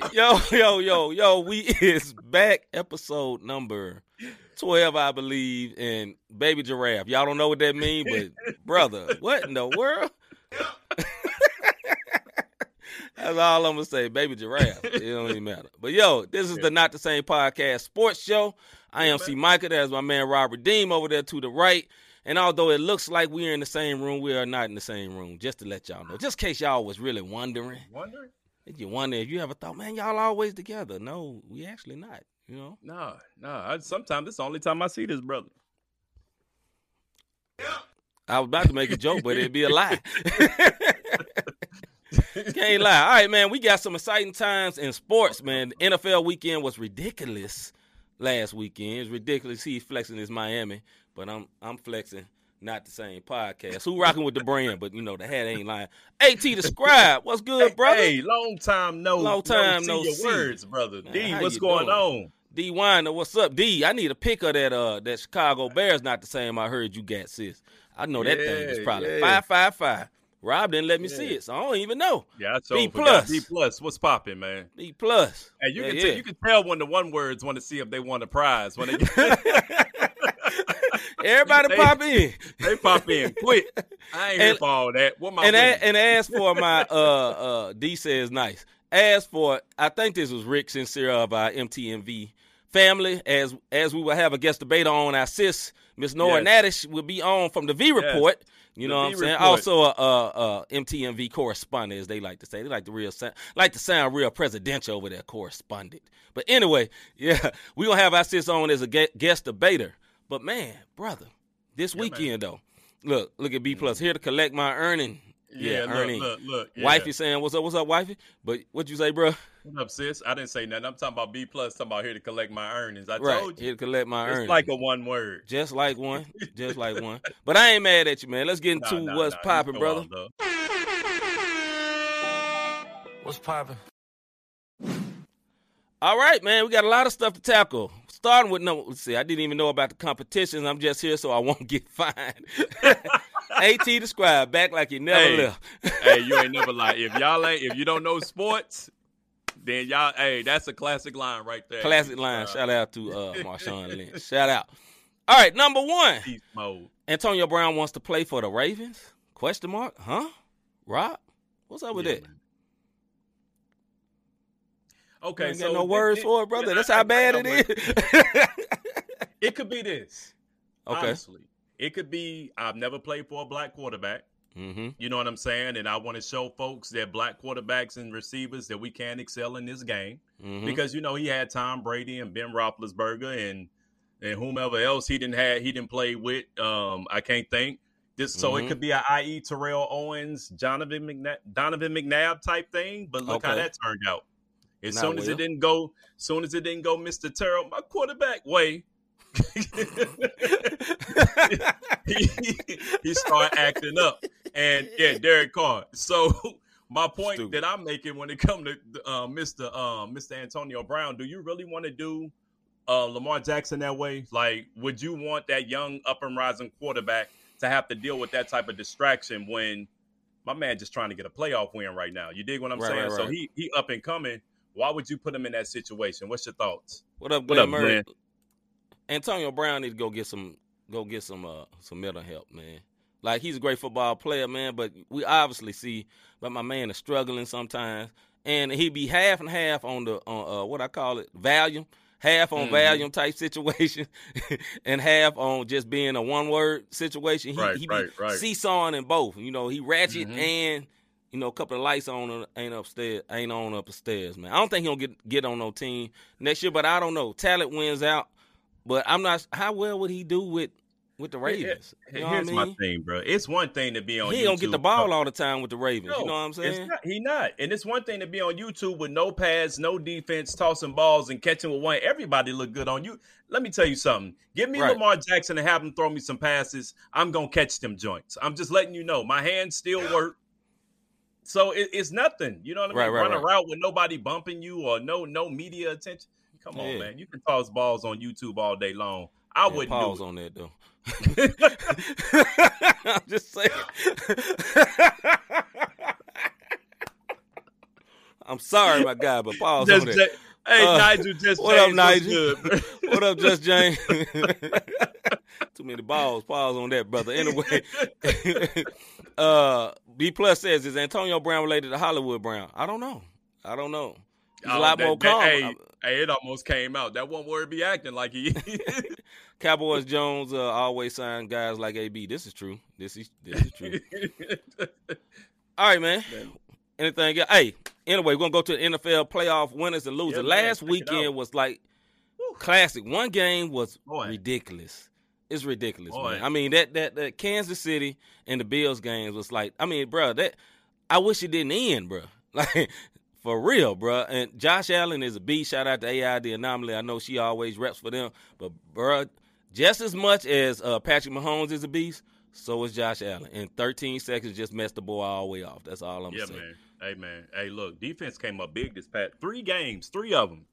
right, yo, yo, yo, yo, we is back, episode number twelve, I believe, and baby giraffe. Y'all don't know what that mean, but brother, what in the world? That's all I'm gonna say, baby giraffe. It don't even matter. But yo, this is the Not the Same Podcast Sports Show. I am C. Micah. That's my man Robert Deem over there to the right. And although it looks like we're in the same room, we are not in the same room. Just to let y'all know, just in case y'all was really wondering. Wondering? You wonder if you ever thought, man, y'all always together. No, we actually not. You know. No, no. I, sometimes it's the only time I see this brother. I was about to make a joke, but it'd be a lie. Can't lie. All right, man. We got some exciting times in sports, man. The NFL weekend was ridiculous last weekend. It's ridiculous. He's flexing his Miami, but I'm I'm flexing not the same podcast. Who rocking with the brand? But you know the hat ain't lying. At the scribe, what's good, brother? Hey, long time no, long time no, no see see. words, brother. Man, D, what's going doing? on? D Weiner, what's up? D, I need a pic of that uh that Chicago Bears not the same I heard you got, sis. I know that thing is probably yeah. five five five. Rob didn't let me see it, so I don't even know. Yeah, I B plus. B plus. What's popping, man? B plus. And you Yeah, can yeah. tell you can tell when the one words want to see if they won a prize when they get, Everybody They- pop in. they pop in quick. I ain't here And- for all that. What my and a, and as for my uh uh D says nice. As for I think this was Rick Sincere of our MTMV family. As as we will have a guest debater on our sis Miss Nora Nadish will be on from the V report. You The know what I'm saying? Report. Also a, a, a MTMV correspondent, as they like to say. They like to real like to sound real presidential over there, correspondent. But anyway, yeah, we gonna have our sis on as a guest debater. But man, brother, this Yeah, man. weekend though, look, look at B plus mm-hmm. here to collect my earning. yeah, look, earning. look, look. Yeah. Wifey saying, "What's up? What's up, wifey?" But what you say, bro? What up, sis? I didn't say nothing. I'm talking about B plus. Talking about here to collect my earnings. I Right, told you. here to collect my It's earnings. like a one word. just like one, just like one. But I ain't mad at you, man. Let's get into nah, what's nah, popping, brother. on. What's poppin'? All right, man. We got a lot of stuff to tackle. Starting with no, let's see. I didn't even know about the competitions. I'm just here so I won't get fined. At the scribe back like you never Hey. left. hey, you ain't never lie. If y'all ain't, if you don't know sports, then y'all, hey, that's a classic line right there. Classic line. Shout out to uh, Marshawn Lynch. Shout out. All right, number one. mode. Antonio Brown wants to play for the Ravens? Question mark? Huh? Rob? What's up with Yeah, that? man. Okay, ain't so got no words thi- for it, brother. That's I- how bad got no it It could be this. okay. Honestly, it could be. I've never played for a black quarterback. Mm-hmm. You know what I'm saying? And I want to show folks that black quarterbacks and receivers that we can excel in this game Mm-hmm. because you know he had Tom Brady and Ben Roethlisberger and and whomever else he didn't have he didn't play with. Um, I can't think. This so Mhm. it could be a i.e. Terrell Owens, Donovan McNabb, Donovan McNabb type thing. But look how that turned out. As Not soon as well. it didn't go, soon as it didn't go, Mr. Terrell, my quarterback way. he, he started acting up, and yeah, Derek Carr. So my point Stupid. that I'm making when it comes to uh, Mr. Um, Mr. Antonio Brown, do you really want to do uh, Lamar Jackson that way? Like, would you want that young up and rising quarterback to have to deal with that type of distraction when my man just trying to get a playoff win right now? You dig what I'm Right, saying? right, So he he up and coming. Why would you put him in that situation? What's your thoughts? what up, What up, Murray? Glenn? Antonio Brown need to go get some go get some uh some mental help, man. Like he's a great football player, man, but we obviously see that my man is struggling sometimes, and he be half and half on the on uh, what I call it Valium, half on Mhm. Valium type situation, and half on just being a one word situation. He, Right, he be right, right. seesawing in both. You know, he ratchet Mhm. and you know a couple of lights on ain't upstairs, ain't on upstairs, man. I don't think he'll get get on no team next year, but I don't know. Talent wins out, but I'm not. How well would he do with with the Ravens? You know what I Here's mean? my thing, bro. It's one thing to be on. he don't get the ball all the time with the Ravens. you know what I'm It's saying? not, he not. And it's one thing to be on YouTube with no pads, no defense, tossing balls and catching with one. Everybody look good on you. Let me tell you something. Give me Right. Lamar Jackson and have him throw me some passes. I'm gonna catch them joints. I'm just letting you know. My hands still work. So it, it's nothing. You know what I mean? Right, right, Run a right. route with nobody bumping you or no no media attention. Come on, Yeah. man. You can toss balls on YouTube all day long. I Yeah, wouldn't pause on that though. I'm just saying. I'm sorry, my guy, but pause Just on that. hey, Uh, Nigel, just what up, James, what's Nigel? What up, Just James? Too many balls. Pause on that, brother. Anyway, uh, B plus says is Antonio Brown related to Hollywood Brown? I don't know. I don't know. He's a Oh, lot that- more that- calm. Hey, I- hey, it almost came out. That one word be acting like he. Cowboys Jones uh, always sign guys like AB. This is true. This is this is true. All right, man. Anything else? Hey, anyway, we're gonna go to the NFL playoff winners and losers. Yeah. Last it weekend was like classic. One game was Boy. ridiculous. It's ridiculous, Boy. man. I mean that that that Kansas City and the Bills games was like. I mean, bro, that I wish it didn't end, bro. Like for real, bro. And Josh Allen is a beast. Shout out to AI the anomaly. I know she always reps for them, but bro, just as much as uh, Patrick Mahomes is a beast, so is Josh Allen. In 13 seconds, just messed the boy all the way off. That's all I'm saying. yeah, saying. man. Hey, man. Hey, look, defense came up big this past three games, three of them,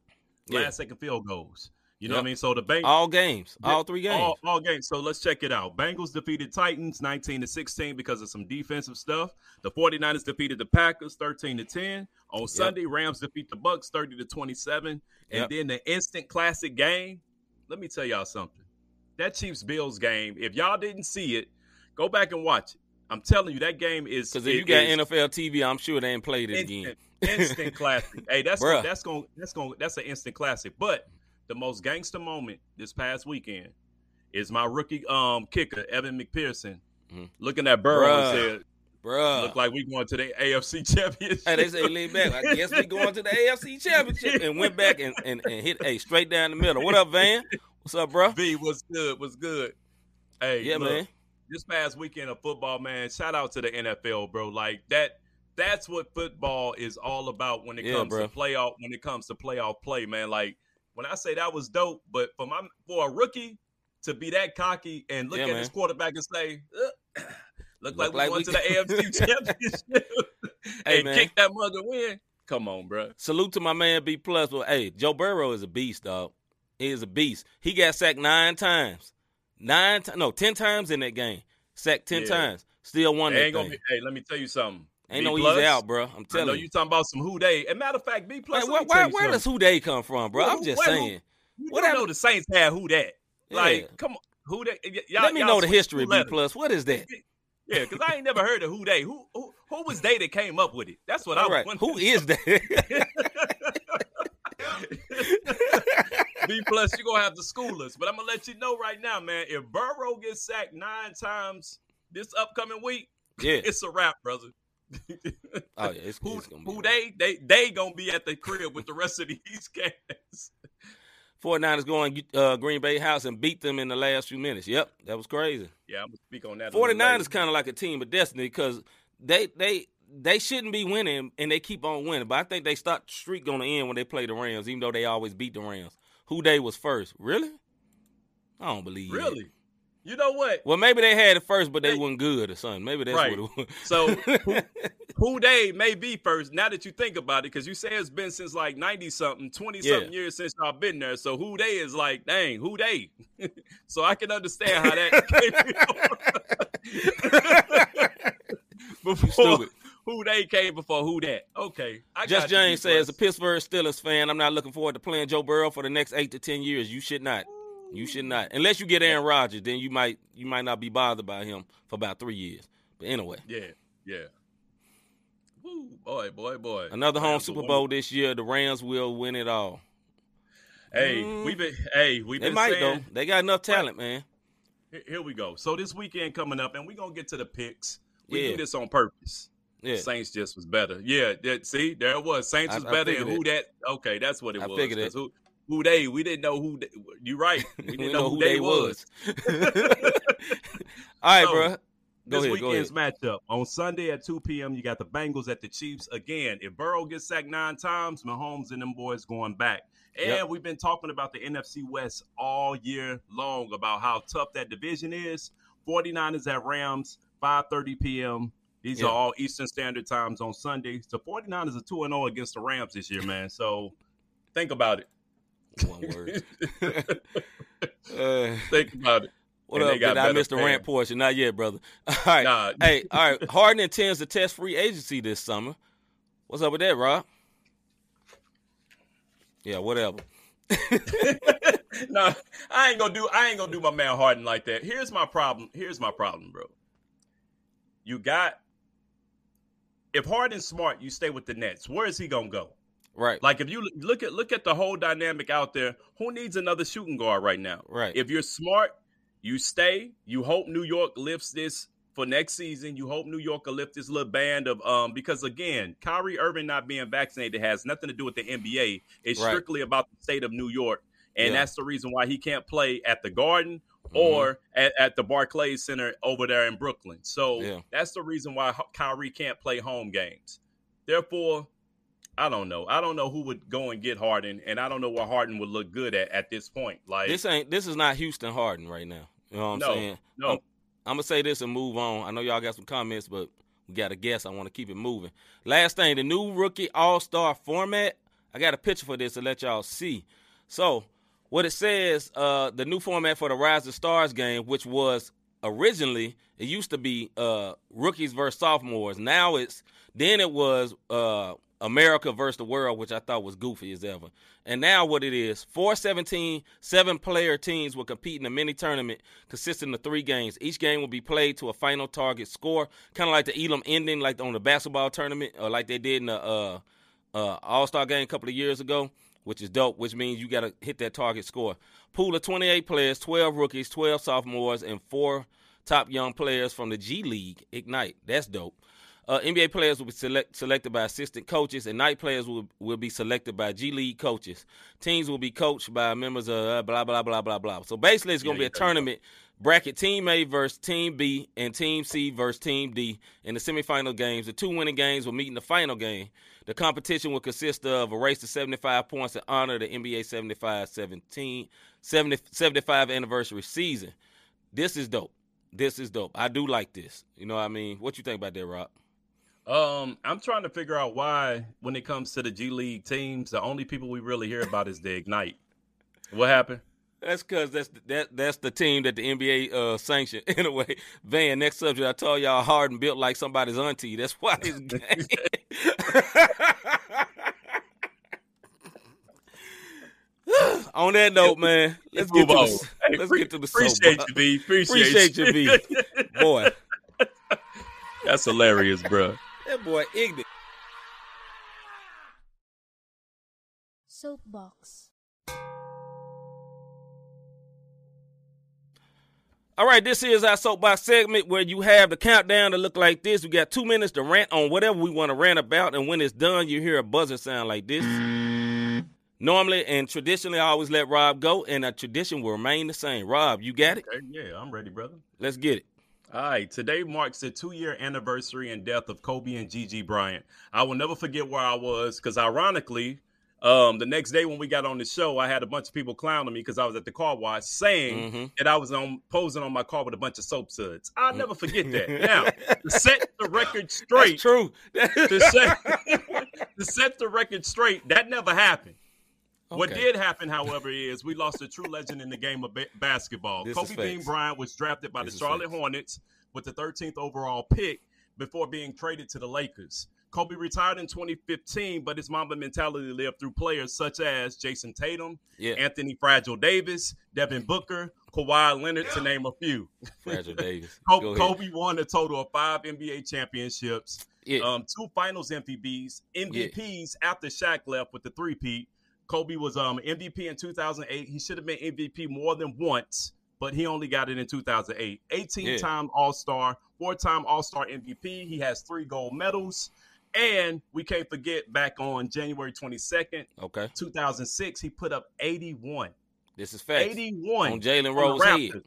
Yeah. last second field goals. You know Yep. what I mean? So the Bengals. All games, all three games. All, all games. So let's check it out. Bengals defeated Titans 19 to 16 because of some defensive stuff. The 49ers defeated the Packers 13 to 10. On Sunday, Rams defeat the Bucks 30 to 27. And Yep. then the instant classic game. Let me tell y'all something. That Chiefs Bills game, if y'all didn't see it, go back and watch it. I'm telling you, that game is Because if you got is NFL TV, I'm sure they ain't played it again. instant, instant classic. Hey, that's Bruh. that's going that's going that's an instant classic. But the most gangster moment this past weekend is my rookie um kicker Evan McPherson Mhm. looking at Burrow Bruh. and said, Bruh. "Look like we going to the AFC Championship." Hey, they say lean back. I guess we going to the AFC Championship and went back and, and, and hit a straight down the middle. What up, Van? What's up, bro? V was good, was good. Hey, Yeah, look, man. this past weekend of football, man. Shout out to the NFL, bro. Like that. That's what football is all about when it Yeah, comes bro. to playoff. When it comes to playoff play, man. Like when I say that was dope, but for my for a rookie to be that cocky and look Yeah, at man. his quarterback and say, "Ugh, "Look, like Look we like going we- to the AFC Championship Hey, and man. kick that mother win." Come on, bro. Salute to my man B plus. But hey, Joe Burrow is a beast, dog. He is a beast. He got sacked nine times, nine no ten times in that game. Sacked ten Yeah. times, still won that thing. be, hey, let me tell you something. Ain't B no easy out, bro. I'm I know telling you. you talking about some who they. And matter of fact, B plus. Let where where, where does who they come from, bro? I'm just where who- saying. You What know the Saints had who that? Like, Yeah. come on, who that? Y'all, Let me know the history, B plus. What is that? Yeah, because I ain't never heard of who they. Who who, who was they that came up with it? That's what I All was right, wondering. who is that? B plus, you're gonna have to school us. But I'm gonna let you know right now, man. If Burrow gets sacked nine times this upcoming week, yeah. it's a wrap, brother. Oh yeah, it's, who it's gonna be. who they they they gonna be at the crib with the rest of these games. 49ers going uh, Green Bay house and beat them in the last few minutes. Yep, that was crazy. Yeah, I'm gonna speak on that. a little 49ers later. kind of like a team of destiny because they they they shouldn't be winning and they keep on winning. But I think they start streak gonna end when they play the Rams, even though they always beat the Rams. Who they was first? Really? I don't believe it. You know what? Well, maybe they had it first, but they They- weren't good or something. Maybe that's Right. what it was. So who, who they may be first, now that you think about it, because you say it's been since like 90 something, 20 something years since y'all been there. So who they is like, dang, who they? so I can understand how that came before stupid. who they came before who that. Okay. I Just James says, a Pittsburgh Steelers fan, I'm not looking forward to playing Joe Burrow for the next eight to ten years. You should not. You should not. Unless you get Aaron Rodgers, then you might you might not be bothered by him for about three years. But anyway, Yeah, yeah. Woo, boy, boy, boy. another home Rams Super win. Bowl this year. The Rams will win it all. Hey, Mm. we've been hey, we've They been might saying, though. They got enough talent, man. Here- we go. So this weekend coming up, and we're gonna get to the picks. We Yeah. do this on purpose. Yeah. Saints just was better. Yeah, that, see, there it was. Saints I- was better, and who that? Okay, that's what it I was. figured it. Who, who they? We didn't know who. They, you're right. We didn't know, who, they, was. all right, So, bro. Go this ahead. Weekend's matchup on Sunday at 2 p.m. You got the Bengals at the Chiefs again. If Burrow gets sacked nine times, Mahomes and them boys going back. And Yep. we've been talking about the NFC West all year long about how tough that division is. 49ers at Rams, 5:30 p.m. These Yeah. are all Eastern Standard Times on Sunday. So 49ers are 2 0 against the Rams this year, man. So think about it. One word. uh, Think about it. what And up? Did I better miss the rant portion? Not yet, brother. All right. Nah. Hey, all right. Harden intends to test free agency this summer. What's up with that, Rob? Yeah, whatever. no, I ain't gonna do. I ain't gonna do my man Harden like that. Here's my problem. Here's my problem, bro. You got if Harden's smart, you stay with the Nets. Where is he gonna go? Right. Like if you look at look at the whole dynamic out there, who needs another shooting guard right now? Right. If you're smart, you stay. You hope New York lifts this for next season. You hope New York will lift this little band of um because again, Kyrie Irving not being vaccinated has nothing to do with the NBA. It's Right. strictly about the state of New York. And Yeah. that's the reason why he can't play at the Garden Mhm. or at, at the Barclays Center over there in Brooklyn. So Yeah. that's the reason why Kyrie can't play home games. Therefore, I don't know. I don't know who would go and get Harden, and I don't know what Harden would look good at at this point. Like, this ain't this is not Houston Harden right now. You know what I'm No, saying? no. I'm, I'm gonna say this and move on. I know y'all got some comments, but we got a guess. I want to keep it moving. Last thing, the new rookie All Star format. I got a picture for this to let y'all see. So, what it says, uh, the new format for the Rise of Stars game, which was originally it used to be uh, rookies versus sophomores. Now it's then it was uh, America versus the world, which I thought was goofy as ever. And now what it is, four 17, seven player teams will compete in a mini tournament consisting of three games. Each game will be played to a final target score, kind of like the Elam ending, like on the basketball tournament, or like they did in the uh, uh, All Star game a couple of years ago, which is dope, which means you got to hit that target score. Pool of 28 players, 12 rookies, 12 sophomores, and four top young players from the G League Ignite. That's dope. Uh, NBA players will be select, selected by assistant coaches, and night players will, will be selected by G League coaches. Teams will be coached by members of uh, blah, blah, blah, blah, blah. So basically, it's going to Yeah, be a tournament bracket Team A versus Team B and Team C versus Team D in the semifinal games. The two winning games will meet in the final game. The competition will consist of a race to 75 points in honor of the NBA 75 17 70, 75 anniversary season. This is dope. This is dope. I do like this. You know what I mean? What you think about that, Rob? Um, I'm trying to figure out why, when it comes to the G League teams, the only people we really hear about is the Ignite. What happened? That's because that's that that's the team that the NBA uh sanctioned. Anyway, Van, next subject. I told y'all Harden built like somebody's auntie. That's why this game. On that note, man, let's get to the, Hey, let's pre- get to the appreciate soap. you, B. Appreciate, Appreciate you, B. boy. That's hilarious, bro. That boy ignorant. Soapbox. All right, this is our soapbox segment where you have the countdown to look like this. We got two minutes to rant on whatever we want to rant about, and when it's done, you hear a buzzer sound like this. Normally and traditionally, I always let Rob go, and the tradition will remain the same. Rob, you got it? Okay, yeah, I'm ready, brother. Let's get it. All right, today marks the two year anniversary and death of Kobe and Gigi Bryant. I will never forget where I was because, ironically, um, the next day when we got on the show, I had a bunch of people clowning me because I was at the car wash saying Mhm. that I was on posing on my car with a bunch of soap suds. I'll never forget that. Now, to set the record straight, That's true. to set, to set the record straight, that never happened. What did happen, however, is we lost a true legend in the game of ba- basketball. This Kobe Bean. Bryant was drafted by This the Charlotte. Hornets with the 13th overall pick before being traded to the Lakers. Kobe retired in 2015, but his Mamba mentality lived through players such as Jayson Tatum, Yeah, Anthony Fragile Davis, Devin Booker, Kawhi Leonard, to name a few. Fragile Davis. Kobe, Kobe won a total of five NBA championships, Yeah, um, two Finals MVPs, MVPs after Shaq left with the three-peat. Kobe was um MVP in 2008. He should have been MVP more than once, but he only got it in 2008. 18-time All-Star, four-time All-Star MVP. He has three gold medals. And we can't forget back on January 22nd, okay. 2006, he put up 81. This is facts. 81 on Jalen Rose the head. Raptors.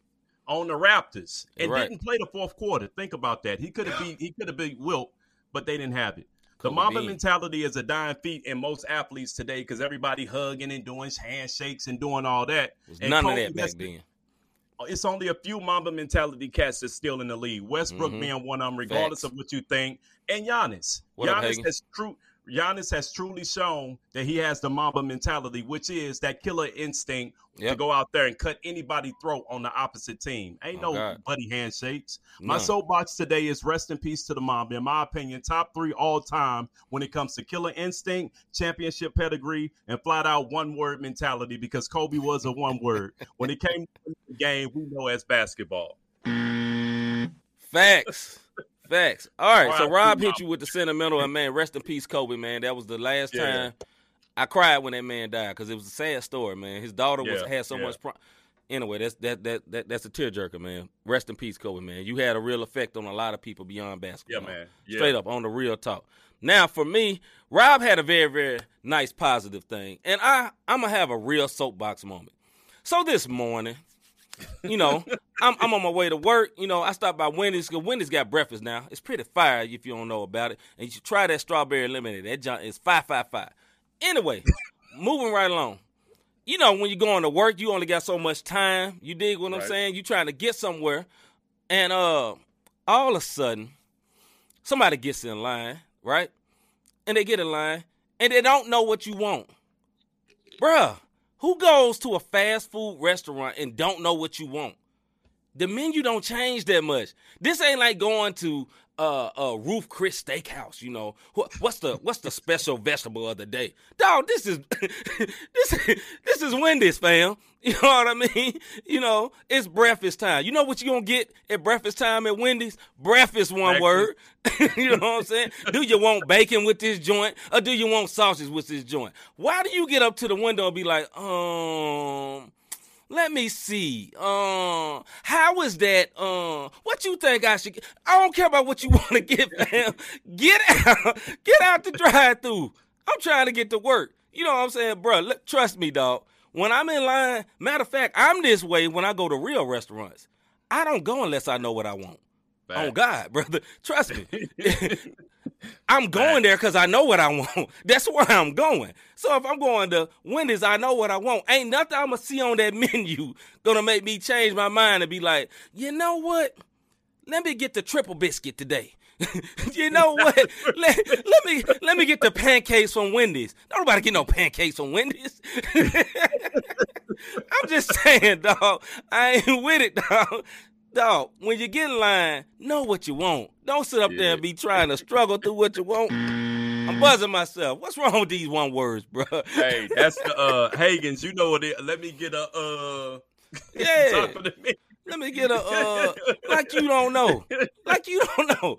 On the Raptors, and Right. didn't play the fourth quarter. Think about that. He could have beat. He could have beat Wilt, but they didn't have it. The Kobe Mamba Bean. mentality is a dying feat in most athletes today because everybody hugging and doing handshakes and doing all that. None of that back then. It's only a few Mamba mentality cats that's still in the league. Westbrook Mhm. being one of them, regardless Facts. of what you think. And Giannis. What up, Giannis Hagen? has true Giannis has truly shown that he has the Mamba mentality, which is that killer instinct to go out there and cut anybody's throat on the opposite team. Ain't Oh, no God. buddy handshakes. My soapbox today is rest in peace to the Mamba. In my opinion, top three all time when it comes to killer instinct, championship pedigree, and flat out one word mentality because Kobe was a one word. when it came to the game, we know as basketball. Facts. Facts. All right, so Rob hit you with the sentimental, and man, rest in peace, Kobe. Man, that was the last Yeah. time I cried when that man died because it was a sad story, man. His daughter was Yeah, had so yeah. much. Pro- anyway, that's that that that that's a tearjerker, man. Rest in peace, Kobe, man. You had a real effect on a lot of people beyond basketball. Yeah, man. Yeah. Straight up on the real talk. Now, for me, Rob had a very very nice positive thing, and I I'm gonna have a real soapbox moment. So this morning, you know, I'm, I'm on my way to work. You know, I stopped by Wendy's because Wendy's got breakfast now. It's pretty fire if you don't know about it. And you should try that strawberry lemonade. That junk is five five five. Anyway, moving right along. You know, when you're going to work, you only got so much time. You dig what I'm saying? You trying to get somewhere, and uh, all of a sudden, somebody gets in line, right? And they get in line, and they don't know what you want, bruh. Who goes to a fast food restaurant and don't know what you want? The menu don't change that much. This ain't like going to uh, uh Ruth's Chris Steakhouse. You know what, what's the what's the special vegetable of the day? Dog, this is this this is Wendy's, fam. You know what I mean? You know it's breakfast time. You know what you gonna get at breakfast time at Wendy's? Breakfast, one word. you know what I'm saying? Do you want bacon with this joint, or do you want sausage with this joint? Why do you get up to the window and be like, um? Let me see. Um, how is that? Um, what you think I should? Get? I don't care about what you want to get, fam. Get out, get out the drive-through. I'm trying to get to work. You know what I'm saying, bro? Look, trust me, dog. When I'm in line, matter of fact, I'm this way when I go to real restaurants. I don't go unless I know what I want. On Facts. God, brother, trust me. I'm going there because I know what I want. That's where I'm going. So if I'm going to Wendy's, I know what I want. Ain't nothing I'm gonna see on that menu gonna make me change my mind and be like, you know what? Let me get the triple biscuit today. you know what? let, let me let me get the pancakes from Wendy's. Don't nobody get no pancakes from Wendy's. I'm just saying, dog. I ain't with it, dog. Dog, when you get in line, know what you want. Don't sit up there and be trying to struggle through what you want. I'm buzzing myself. What's wrong with these one words, bro? Hey, that's the uh Hagens. You know what it let me get a uh Yeah. top of the. Let me get a uh like you don't know. Like you don't know.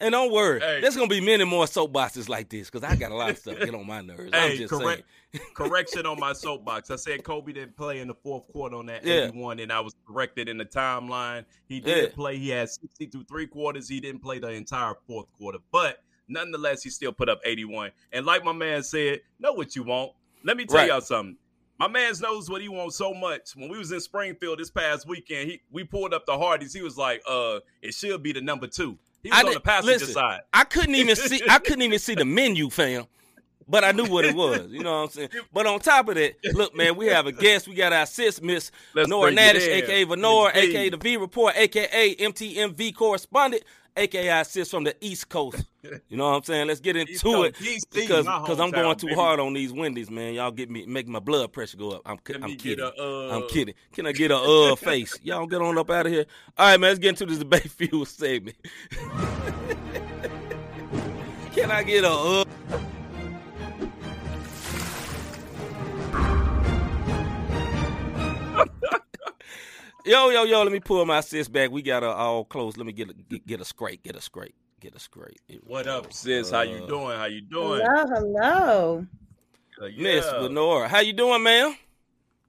And don't worry, Hey. there's gonna be many more soapboxes like this because I got a lot of stuff get on my nerves. I'm Hey, just correct saying. correction on my soapbox. I said Kobe didn't play in the fourth quarter on that Yeah. 81, and I was corrected in the timeline. He did Yeah. play. He had 60 through three quarters. He didn't play the entire fourth quarter, but nonetheless, he still put up 81. And like my man said, know what you want. Let me tell Right. y'all something. My man's knows what he wants so much. When we was in Springfield this past weekend, he we pulled up the Hardee's. He was like, "Uh, it should be the number two. He was I on the passenger listen, side. I couldn't even see I couldn't even see the menu, fam. But I knew what it was. You know what I'm saying? But on top of that, look, man, we have a guest. We got our sis, Miss Let's Nora Nadish, aka Venora, aka the V Report, aka MTMV correspondent, aka sis from the East Coast. You know what I'm saying? Let's get into it because because I'm going too baby. hard on these Wendy's, man. Y'all get me make my blood pressure go up. I'm, I'm kidding. a, uh, I'm kidding. Can I get a uh face? Y'all get on up out of here. All right, man. Let's get into this debate fuel segment. Can I get a uh? Yo, yo, yo, let me pull my sis back. We got her all close. Let me get a, get, get a scrape. Get a scrape. Get a scrape. What up, sis? How you Uh, doing? How you doing? Hello, hello. Uh, Miss yeah. Lenora. How you doing, ma'am?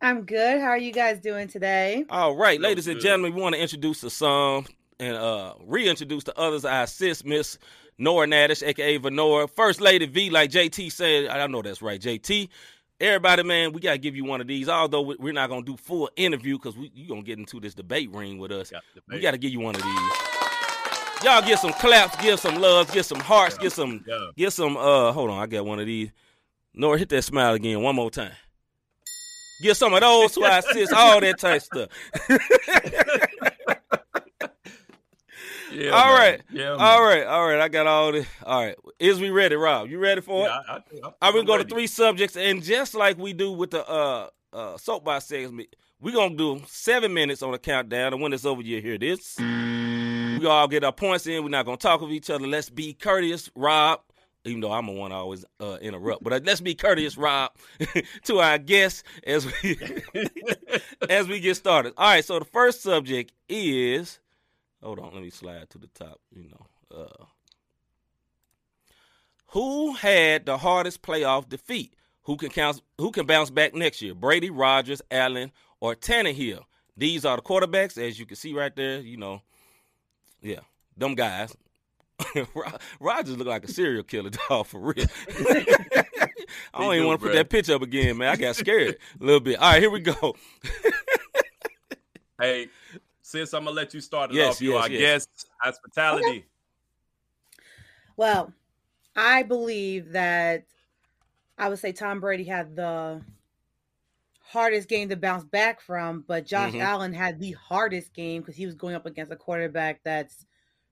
I'm good. How are you guys doing today? All right, ladies and gentlemen, we want to introduce to some and uh reintroduce to others our sis, Miss Nora Nadish, aka Venora. First Lady V, like JT said. I know that's right, JT. Everybody, man, we gotta give you one of these. Although we- we're not gonna do full interview because we you gonna get into this debate ring with us. Got We gotta give you one of these. Y'all get some claps, give some love, give some hearts, get some Yeah. Get some uh hold on, I got one of these. Nora, hit that smile again one more time. Get some of those who I assist, all that type stuff. Yeah, all man. right. Yeah, man. All right, all right. I got all this. All right, is we ready, Rob? You ready for it? Yeah, I, I, think- I, I'm gonna go to three subjects, and just like we do with the uh uh soapbox segment, we're gonna do seven minutes on the countdown, and when it's over, you hear this. We all get our points in. We're not gonna talk with each other. Let's be courteous, Rob. Even though I'm the one I always uh, interrupt, but uh, let's be courteous, Rob, to our guests as we as we get started. All right, so the first subject is. Hold on, let me slide to the top. You know, uh, who had the hardest playoff defeat? Who can count, Who can bounce back next year? Brady, Rodgers, Allen, or Tannehill? These are the quarterbacks, as you can see right there. You know, yeah, them guys. Ro- Rodgers look like a serial killer dog for real. I don't even want to put that picture up again, man. I got scared a little bit. All right, here we go. Hey, since I'm gonna let you start it Yes, off, you yes, our yes. guest hospitality. Well, I believe that I would say Tom Brady had the hardest game to bounce back from, but Josh Mhm. Allen had the hardest game because he was going up against a quarterback that's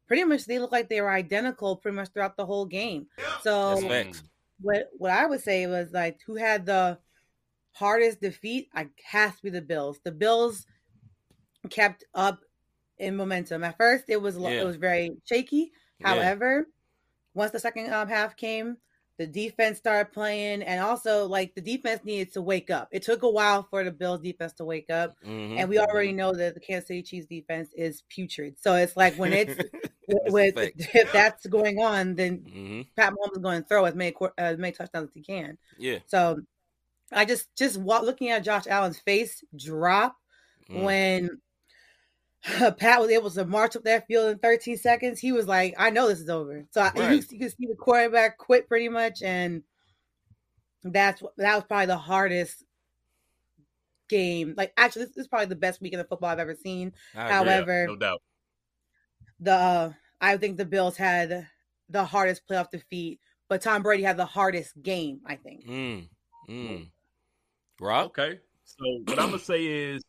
pretty much they look like they were identical pretty much throughout the whole game. So That's what what I would say was like who had the hardest defeat? I has to be the Bills. The Bills kept up in momentum. At first, it was Yeah. it was very shaky. Yeah. However, once the second um, half came, the defense started playing, and also like the defense needed to wake up. It took a while for the Bills defense to wake up, Mhm. and we already know that the Kansas City Chiefs defense is putrid. So it's like when it's with if that's going on, then Mhm. Pat Mahomes is going to throw as many as many touchdowns as he can. Yeah. So I just just looking at Josh Allen's face drop Mm. when Pat was able to march up that field in 13 seconds. He was like, "I know this is over." So I, you, Right. you can see the quarterback quit pretty much, and that's that was probably the hardest game. Like actually, this is probably the best weekend of football I've ever seen. I agree. However, no doubt. the uh, I think the Bills had the hardest playoff defeat, but Tom Brady had the hardest game. I think. Mm. Mm. Rob? Okay. So what I'm gonna say is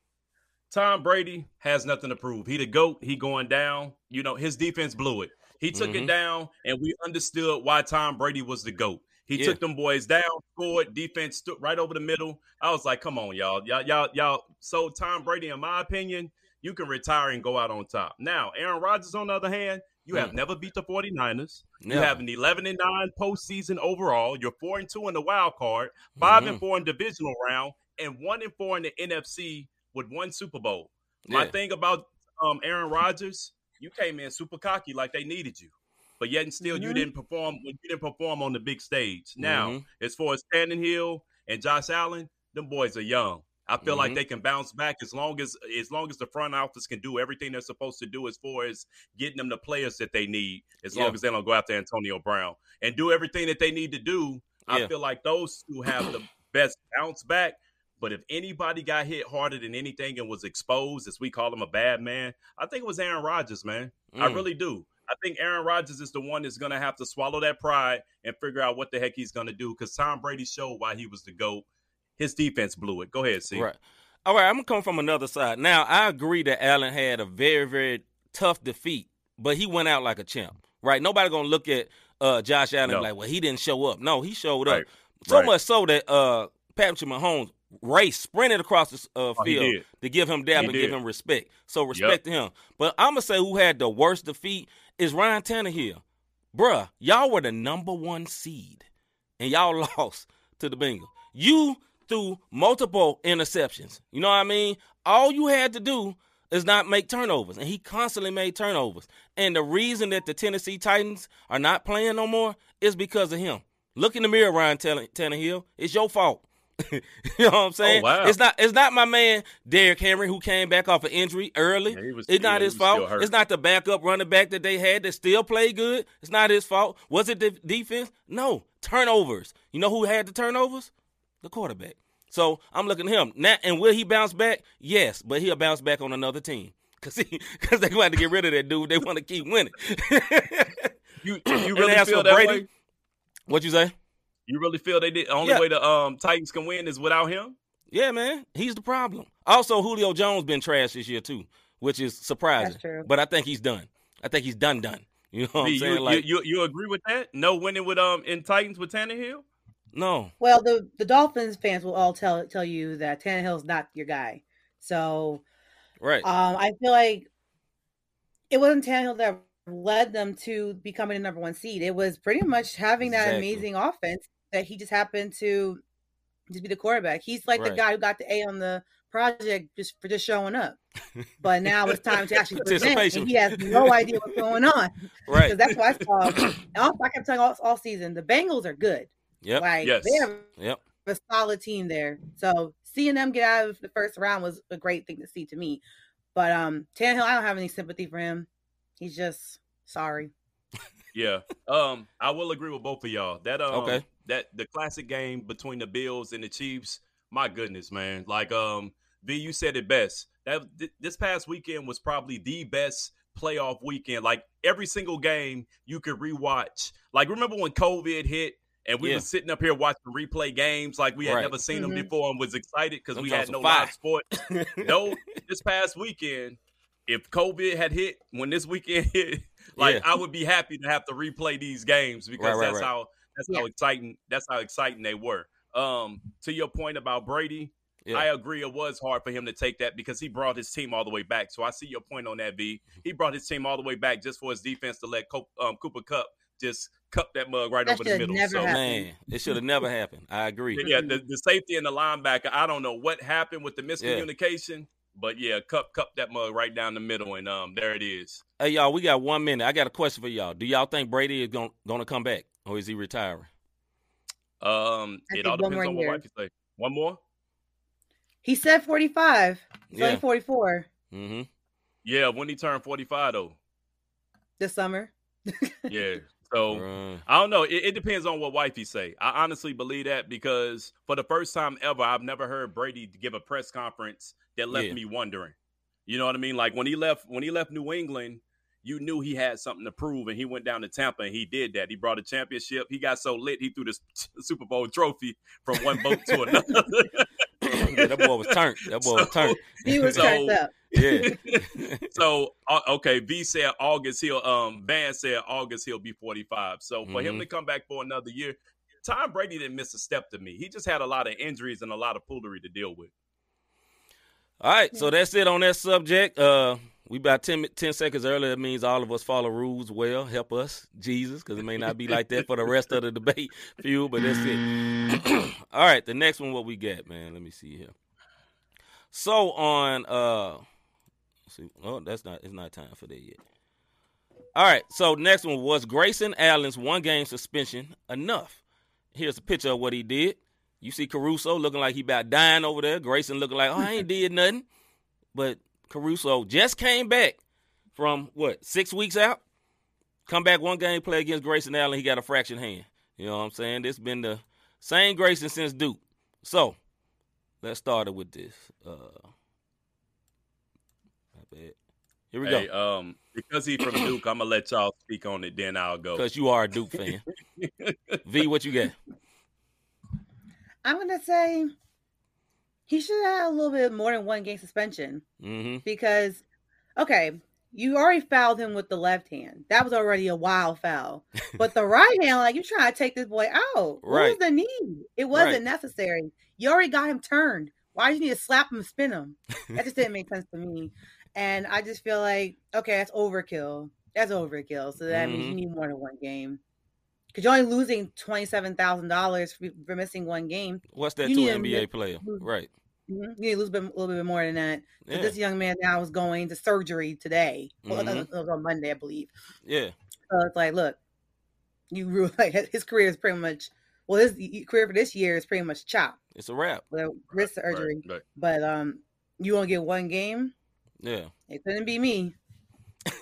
Tom Brady has nothing to prove. He the GOAT, he going down. You know, his defense blew it. He took Mhm. it down, and we understood why Tom Brady was the GOAT. He Yeah. took them boys down, scored, defense stood right over the middle. I was like, come on, y'all. Y'all, y'all, y'all. So Tom Brady, in my opinion, you can retire and go out on top. Now, Aaron Rodgers, on the other hand, you have Mm. never beat the 49ers. You have an 11 and 9 postseason overall. You're 4 and 2 in the wild card, 5 Mhm. and 4 in divisional round, and 1 and 4 in the NFC with one Super Bowl. My thing about um, Aaron Rodgers, you came in super cocky like they needed you. But yet and still you Mhm. didn't perform when you didn't perform on the big stage. Now, Mhm. as far as Hill and Josh Allen, them boys are young. I feel like Mhm. they can bounce back as long as as long as the front office can do everything they're supposed to do as far as getting them the players that they need, as Yeah. long as they don't go after Antonio Brown and do everything that they need to do. I feel like those two have the best bounce back. But if anybody got hit harder than anything and was exposed, as we call him a bad man, I think it was Aaron Rodgers, man. I Mm. really do. I think Aaron Rodgers is the one that's going to have to swallow that pride and figure out what the heck he's going to do because Tom Brady showed why he was the GOAT. His defense blew it. Go ahead, see. Right. All right, I'm gonna come from another side. Now, I agree that Allen had a very, very tough defeat, but he went out like a champ. Right? Nobody gonna look at uh, Josh Allen No. like, well, he didn't show up. No, he showed up. Right. So Right. much so that uh, Patrick Mahomes raced, sprinted across the uh, Oh, field did. to give him dap He and give him respect. So respect to him. But I'm gonna say who had the worst defeat is Ryan Tannehill. Bruh, y'all were the number one seed, and y'all lost to the Bengals. You threw multiple interceptions. You know what I mean? All you had to do is not make turnovers, and he constantly made turnovers. And the reason that the Tennessee Titans are not playing no more is because of him. Look in the mirror, Ryan Tann- Tannehill. It's your fault. you know what I'm oh, saying? Oh, wow. It's not. It's not my man Derrick Henry who came back off an injury early. Yeah, was- it's not his he was still fault. It's not the backup running back that they had that still played good. It's not his fault. Was it the defense? No. Turnovers. You know who had the turnovers? The quarterback. So I'm looking at him. Now, and will he bounce back? Yes, but he'll bounce back on another team. Cause he, cause they want to get rid of that dude. They want to keep winning. You, you really feel that Brady- way? what you say? You really feel they did? The only Yeah. way the um, Titans can win is without him? Yeah, man, he's the problem. Also, Julio Jones been trash this year too, which is surprising. That's true. But I think he's done. I think he's done done. You know what V, I'm saying? you, like you, you you agree with that? No winning with um in Titans with Tannehill? no. Well, the the Dolphins fans will all tell tell you that Tannehill's not your guy. So Right. um, I feel like it wasn't Tannehill that led them to becoming the number one seed. It was pretty much having that Exactly. amazing offense that he just happened to just be the quarterback. He's like the guy who got the A on the project just for just showing up. But now it's time to actually present, and he has no idea what's going on. right. Because that's what I saw. Also, I kept telling all, all season the Bengals are good. Yep. Like Yes. they have Yep. a solid team there. So seeing them get out of the first round was a great thing to see to me. But um Tannehill, I don't have any sympathy for him. He's just sorry. Yeah. Um, I will agree with both of y'all. That um Okay. That the classic game between the Bills and the Chiefs, my goodness, man. Like um V, you said it best. That th- this past weekend was probably the best playoff weekend. Like every single game you could rewatch. Like remember when COVID hit and we Yeah. were sitting up here watching replay games like we had Right. never seen them Mhm. before and was excited because we had no were fire. live sport. no, this past weekend, if COVID had hit when this weekend hit, like Yeah. I would be happy to have to replay these games because Right, right, that's right. how that's Yeah. how exciting that's how exciting they were. Um, to your point about Brady, Yeah. I agree it was hard for him to take that because he brought his team all the way back. So I see your point on that, V. He brought his team all the way back just for his defense to let Co- um, Cooper Kupp just cup that mug right That over the middle. never so happened. Man, it should have never happened. I agree. yeah, the, the safety and the linebacker. I don't know what happened with the miscommunication, but yeah, cup cup that mug right down the middle, and um, there it is. Hey y'all, we got one minute. I got a question for y'all. Do y'all think Brady is going going to come back, or is he retiring? Um, I it all depends on what year. wife you say. One more. He said 45. He's Yeah. only 44 Mm-hmm. Yeah, when he turned forty five though. this summer. Yeah. So Right. I don't know. It, it depends on what wife wifey say. I honestly believe that because for the first time ever, I've never heard Brady give a press conference that left Yeah. me wondering. You know what I mean? Like when he left when he left New England, you knew he had something to prove, and he went down to Tampa and he did that. He brought a championship. He got so lit he threw the Super Bowl trophy from one boat to another. Yeah, that boy was turned. That boy was turned. He was So- turned up. Yeah. so uh, okay, V said August he'll um Van said August he'll be 45. So for him Mhm. to come back for another year, Tom Brady didn't miss a step to me. He just had a lot of injuries and a lot of foolery to deal with. All right, so that's it on that subject. Uh, we about 10, 10 seconds earlier. It means all of us follow rules well. Help us, Jesus, because it may not be like that for the rest of the debate few, but that's it. all right, the next one, what we got, man? Let me see here. So on, uh, see, oh, that's not. It's not time for that yet. All right, so next one was Grayson Allen's one game suspension enough? Here's a picture of what he did. You see Caruso looking like he about dying over there. Grayson looking like, oh, I ain't did nothing. But Caruso just came back from what six weeks out. Come back one game, play against Grayson Allen. He got a fractured hand. You know what I'm saying? This has been the same Grayson since Duke. So let's start it with this. Uh, my bad. Here we Hey, go. um, because he from Duke, I'm gonna let y'all speak on it. Then I'll go. Because you are a Duke fan. v, what you got? I'm going to say he should have a little bit more than one game suspension Mm-hmm. because, okay, you already fouled him with the left hand. That was already a wild foul. But the right hand, like, you're trying to take this boy out. What Right. was the need? It wasn't Right. necessary. You already got him turned. Why do you need to slap him and spin him? That just didn't make sense to me. And I just feel like, okay, that's overkill. That's overkill. So that means Mhm. you need more than one game. Because you're only losing $27,000 for, for missing one game. What's that You to an NBA make- player? Right. Mhm. You need to lose a, bit, a little bit more than that. 'Cause Yeah. This young man now is going to surgery today. Well, Mhm. it was on Monday, I believe. Yeah. So it's like, look, you really, like his career is pretty much well, his career for this year is pretty much chopped It's a wrap. with a wrist surgery. Right, right. But um, you want to get one game? Yeah. It couldn't be me.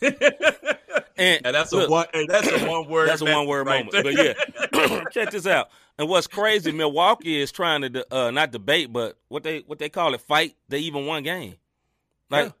And And that's look, a one. That's a one word. That's a one-word right moment. But yeah, check this out. And what's crazy, Milwaukee is trying to uh, not debate, but what they what they call it, fight. They even won game. Like,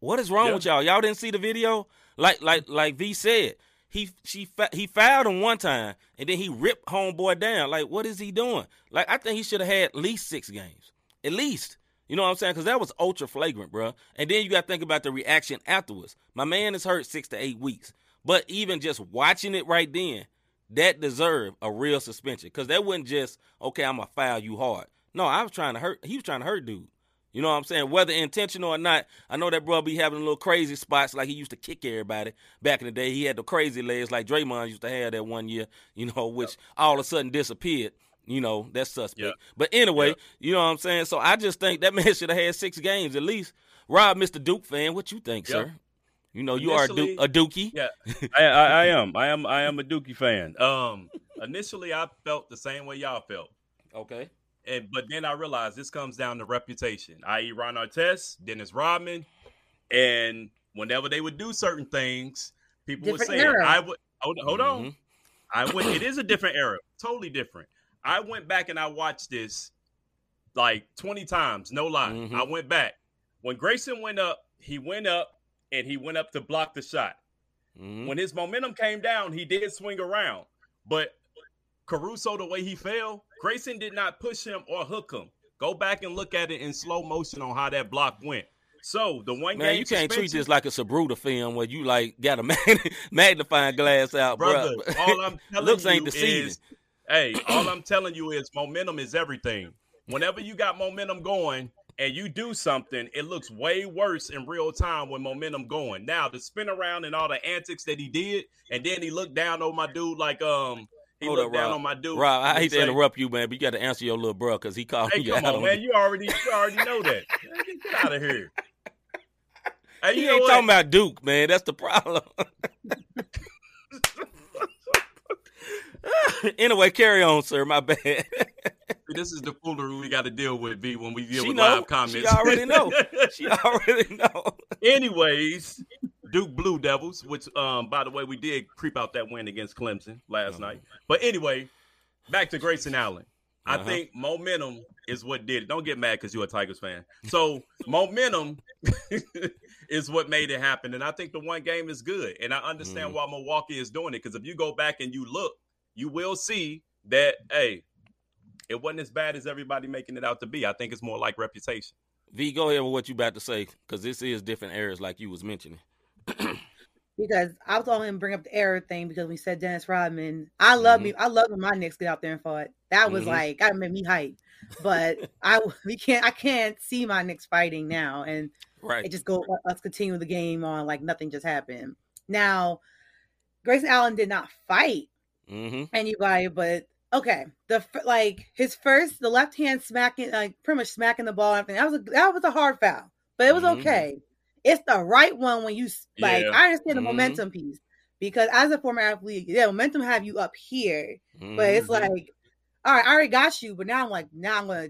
what is wrong Yeah. with y'all? Y'all didn't see the video? Like like like V said, he she he fouled him one time, and then he ripped homeboy down. Like, what is he doing? Like, I think he should have had at least six games, at least. You know what I'm saying? Because that was ultra flagrant, bro. And then you got to think about the reaction afterwards. My man is hurt six to eight weeks. But even just watching it right then, that deserved a real suspension. Because that wasn't just, okay, I'm going to foul you hard. No, I was trying to hurt. He was trying to hurt dude. You know what I'm saying? Whether intentional or not, I know that bro be having little crazy spots like he used to kick everybody back in the day. He had the crazy legs like Draymond used to have that one year, you know, which all of a sudden disappeared. You know, that's suspect. Yep. But anyway, yep. you know what I'm saying? So I just think that man should have had six games at least. Rob, Mr. Duke fan, what you think, sir? You know, you initially, are a, du- a Dookie. Yeah, I, I, I, am. I am. I am a Dookie fan. Um, initially, I felt the same way y'all felt. Okay. And but then I realized this comes down to reputation, i.e., Ron Artest, Dennis Rodman, and whenever they would do certain things, people different would say, era. "I would hold, hold mm-hmm. on." I would. It is a different era, totally different. I went back and I watched this like twenty times, no lie. Mm-hmm. I went back when Grayson went up. He went up and he went up to block the shot. Mm-hmm. When his momentum came down, he did swing around, but Caruso, the way he fell, Grayson did not push him or hook him. Go back and look at it in slow motion on how that block went. So the one man, you can't treat this like a Zapruder film where you like got a magnifying glass out, brother. Bro. All I'm telling looks ain't deceiving. Is, hey, all I'm telling you is momentum is everything. Whenever you got momentum going and you do something, it looks way worse in real time when momentum going. Now the spin around and all the antics that he did, and then he looked down on my dude like um he Hold looked up, down Rob. on my dude. Rob, I hate to interrupt you, man, but you got to answer your little bro because he called hey, you come out. on, man. You already, you already know that. Get out of here. Hey, he ain't what? talking about Duke, man. That's the problem. anyway, carry on, sir. My bad. this is the foolery we got to deal with, B, when we deal she with know. live comments. She already know. she already know. Anyways, Duke Blue Devils, which, um, by the way, we did creep out that win against Clemson last uh-huh. night. But anyway, back to Grayson Allen. Uh-huh. I think momentum is what did it. Don't get mad because you're a Tigers fan. So momentum is what made it happen. And I think the one game is good. And I understand mm. why Milwaukee is doing it. Because if you go back and you look, you will see that, hey, it wasn't as bad as everybody making it out to be. I think it's more like reputation. V, go ahead with what you about to say, because this is different areas like you was mentioning. because I was only bring up the error thing because we said Dennis Rodman. I love mm-hmm. me. I love when my Knicks get out there and fought. That was mm-hmm. like that made me hype. But I we can't I can't see my Knicks fighting now, and right. it just go us continue the game on like nothing just happened. Now, Grayson Allen did not fight mm-hmm. anybody, but okay, the like his first the left hand smacking like pretty much smacking the ball. Everything that was a, that was a hard foul, but it was mm-hmm. okay. It's the right one when you like. Yeah. I understand the mm-hmm. momentum piece because as a former athlete, yeah, momentum have you up here, but it's mm-hmm. like, all right, I already got you, but now I'm like, now I'm gonna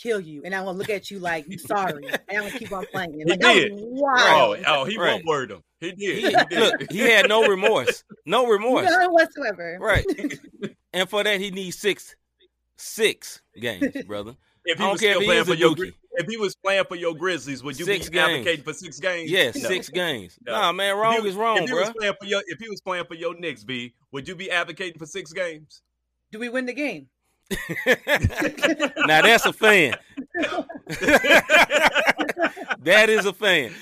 kill you, and I'm gonna look at you like you sorry, and I'm gonna keep on playing. Like, he did. Wow. Oh, oh, he right. word him. He did. He, he did. Look, he had no remorse, no remorse, none whatsoever. Right. and for that, he needs six, six games, brother. If he was still playing for your, if he was playing for your Grizzlies, would you six be games. advocating for six games? Yes, no. six games. No. Nah, man, wrong was, is wrong, if he bro. Was playing for your, if he was playing for your Knicks, B, would you be advocating for six games? Do we win the game? now that's a fan. that is a fan.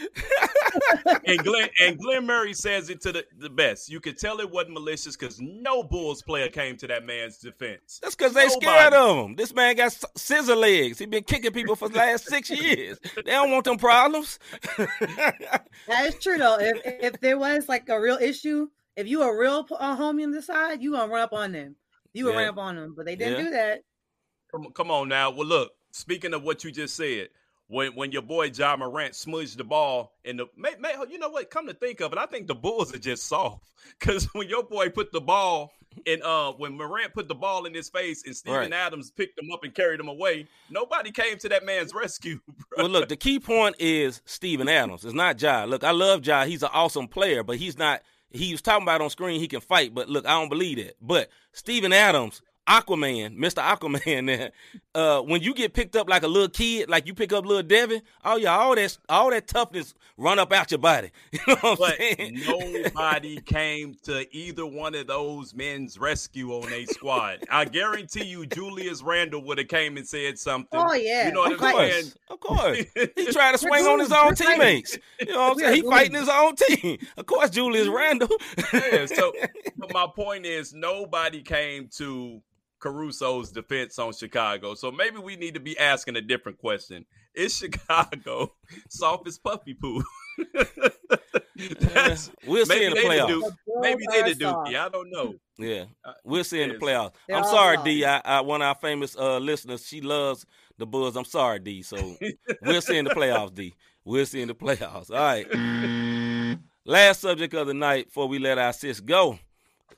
and Glenn and Glenn Murray says it to the, the best. You could tell it wasn't malicious because no Bulls player came to that man's defense. That's because they scared of him. This man got scissor legs. He been kicking people for the last six years. They don't want them problems. that is true though. If if there was like a real issue, if you a real uh, homie on the side, you gonna run up on them. You would yeah. run up on them, but they didn't yeah. do that. Come, come on now. Well, look. Speaking of what you just said, when when your boy Ja Morant smudged the ball and the may, may, you know what? Come to think of it, I think the Bulls are just soft because when your boy put the ball and uh when Morant put the ball in his face and Steven right. Adams picked him up and carried him away, nobody came to that man's rescue. Bro. Well, look, the key point is Steven Adams. It's not Ja. Look, I love Ja. He's an awesome player, but he's not. He was talking about on screen he can fight, but look, I don't believe that. But Steven Adams Aquaman, Mr. Aquaman there. Uh, when you get picked up like a little kid, like you pick up little Devin, oh yeah, all that all that toughness run up out your body. You know what But I'm saying? nobody came to either one of those men's rescue on a squad. I guarantee you, Julius Randle would have came and said something. Oh yeah, You know what Of I'm course, saying? of course. He tried to swing on his own teammates. You know what I'm saying? He fighting his own team. Of course, Julius Randle. Yeah, so but my point is nobody came to Caruso's defense on Chicago. So maybe we need to be asking a different question. Is Chicago soft as puppy poo? That's we'll see maybe in the they the playoffs. Duke. The Maybe they are the soft. Dookie. I don't know. Yeah, Uh, we'll see in the playoffs. They're I'm sorry, soft. D. I, I, one of our famous uh, listeners, she loves the Bulls. I'm sorry, D. So we'll see in the playoffs, D. We'll see in the playoffs. All right. Last subject of the night before we let our sis go.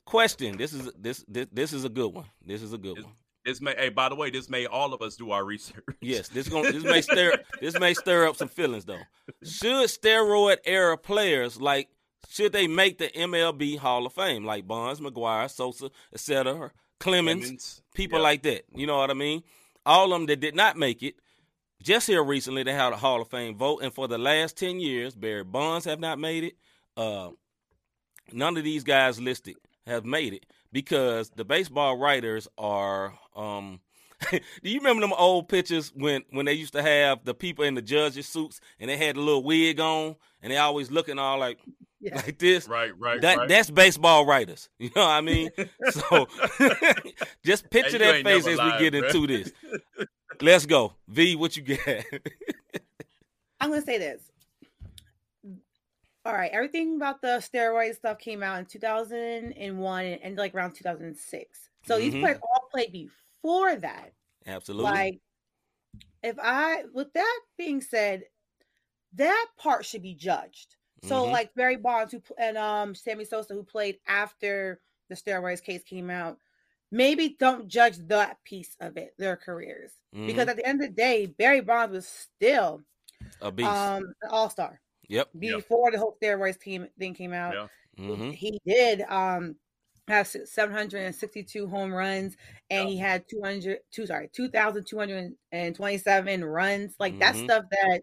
Question. This is this this, this is a good one. This is a good one. This may hey, by the way, this made all of us do our research. Yes, this going this may stir this may stir up some feelings though. Should steroid era players like should they make the MLB Hall of Fame like Bonds, McGwire, Sosa, etc., Clemens, Clemens. people Yep. like that? You know what I mean? All of them that did not make it. Just here recently, they had a Hall of Fame vote, and for the last ten years, Barry Bonds have not made it. Uh, none of these guys listed have made it because the baseball writers are. Um, do you remember them old pictures when when they used to have the people in the judges' suits and they had a little wig on and they always looking all like Yeah. like this? Right, right, That right. that's baseball writers. You know what I mean? so just picture Hey, that face as lied, we get bruh. into this. Let's go. V, what you got? I'm gonna say this. All right, everything about the steroid stuff came out in 2001 and like around 2006. So these Mhm. players all played before that. Absolutely. Like, if I, with that being said, that part should be judged. So, Mhm. like Barry Bonds who and um Sammy Sosa who played after the steroids case came out, maybe don't judge that piece of it, their careers, because Mhm. at the end of the day, Barry Bonds was still a beast. um an all star yep. before the whole steroids team thing came out. Yeah. hmm He did um have 762 home runs and he had 200 two sorry 2227 runs like that Mhm. stuff that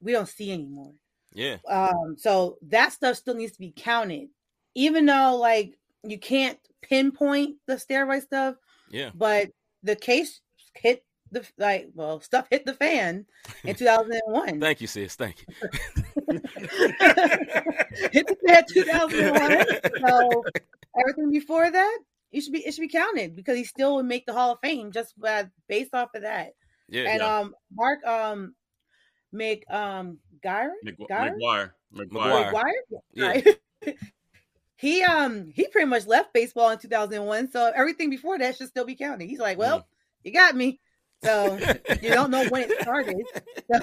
we don't see anymore Yeah. um so that stuff still needs to be counted even though like you can't pinpoint the steroid stuff Yeah. but the case hit the like well stuff hit the fan in 2001 Thank you, sis. Thank you. hit the fan 2001 so everything before that it should be it should be counted because he still would make the hall of fame just uh, based off of that Yeah. and Yeah. um mark um make um Gyra? McGu- Gyra? McGwire. McGwire. McGwire. McGwire? Yeah. He um he pretty much left baseball in 2001 so everything before that should still be counted he's like well you got me so you don't know when it started. So,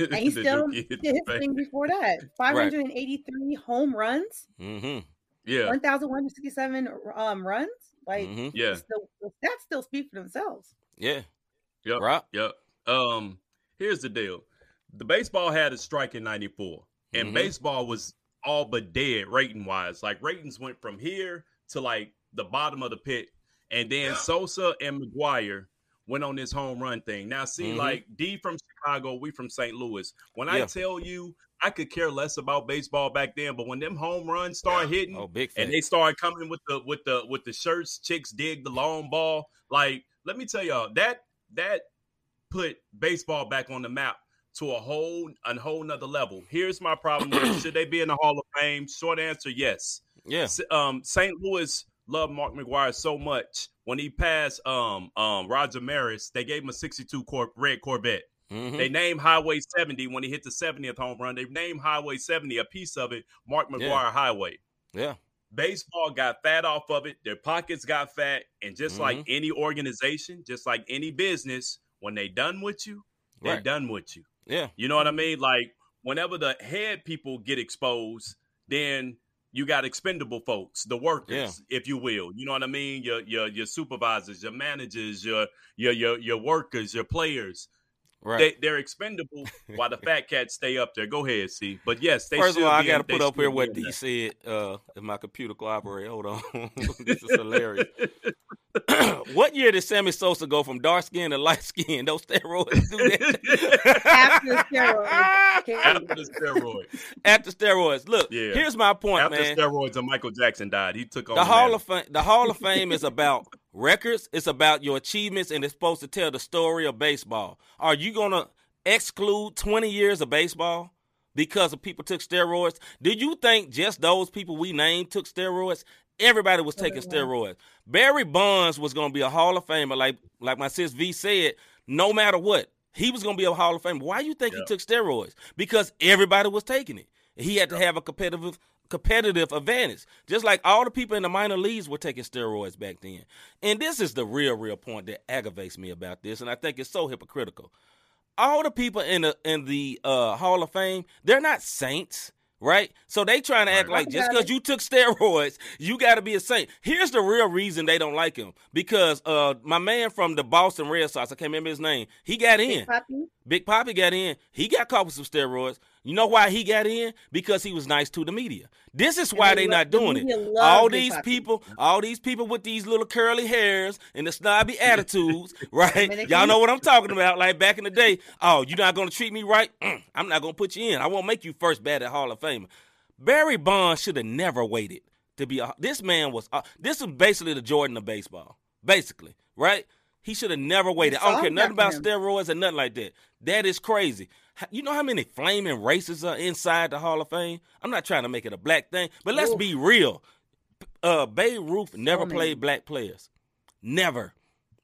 and he still Dookie did his the thing before that. 583 home runs. Hmm Yeah, 1167 um runs. Like hmm yeah, still, the stats still speak for themselves. Yeah. yep, Rob? yep. Um, here's the deal: the baseball had a strike in '94, and Mhm. baseball was all but dead rating wise. Like ratings went from here to like the bottom of the pit, and then Sosa and McGwire went on this home run thing. Now, see, Mhm. like D from Chicago, we from St. Louis. When I tell you, I could care less about baseball back then, but when them home runs start hitting, Oh, big fan. and they started coming with the with the with the shirts chicks dig the long ball like let me tell y'all that that put baseball back on the map to a whole a whole nother level here's my problem with should they be in the hall of fame short answer yes yeah. Um st louis loved mark mcgwire so much when he passed um um roger maris they gave him a 62 Cor- red corvette hmm they named Highway 70 when he hit the 70th home run. They named Highway 70, a piece of it, Mark McGwire Highway Yeah. baseball got fat off of it. Their pockets got fat. And just like Mhm. any organization, just like any business, when they done with you, they Right. done with you. Yeah. You know what I mean? Like whenever the head people get exposed, then you got expendable folks, the workers, if you will. You know what I mean? Your your your supervisors, your managers, your your your your workers, your players. Right. They they're expendable while the fat cats stay up there. Go ahead, see. But yes, they First of all, I got to put up here what in D said. Uh, if my computer cooperate, hold on. this is hilarious. what year did Sammy Sosa go from dark skin to light skin? Those steroids do that. After steroids. Okay. After steroids. After steroids. Look, Yeah. here's my point, After man. steroids and Michael Jackson died, he took on the Hall of Fame. The Hall of Fame is about records. It's about your achievements, and it's supposed to tell the story of baseball. Are you gonna exclude 20 years of baseball because of people took steroids? Do you think just those people we named took steroids? Everybody was taking steroids. Barry Bonds was gonna be a Hall of Famer, like like my sis V said. No matter what, he was gonna be a Hall of Famer. Why do you think he took steroids? Because everybody was taking it. He had to have a competitive competitive advantage. Just like all the people in the minor leagues were taking steroids back then. And this is the real, real point that aggravates me about this, and I think it's so hypocritical. All the people in the in the uh, Hall of Fame, they're not saints. Right, so they trying to act Right. like just because you took steroids, you got to be a saint. Here's the real reason they don't like him because uh, my man from the Boston Red Sox, I can't remember his name, he got in. Poppy? Big Poppy got in. He got caught with some steroids. You know why he got in? Because he was nice to the media. This is why they they not doing media it. All these people, all these people with these little curly hairs and the snobby attitudes, right? Y'all know what I'm talking about. Like back in the day, oh, you're not gonna treat me right? Mm, I'm not gonna put you in. I won't make you first bat at Hall of Fame. Barry Bonds should have never waited to be a. This man was. Uh, this is basically the Jordan of baseball. Basically, right? He should have never waited. I don't care nothing about him. steroids or nothing like that. That is crazy. You know how many flaming races are inside the Hall of Fame? I'm not trying to make it a black thing, but let's be real. Uh, Babe Ruth never played black players, never.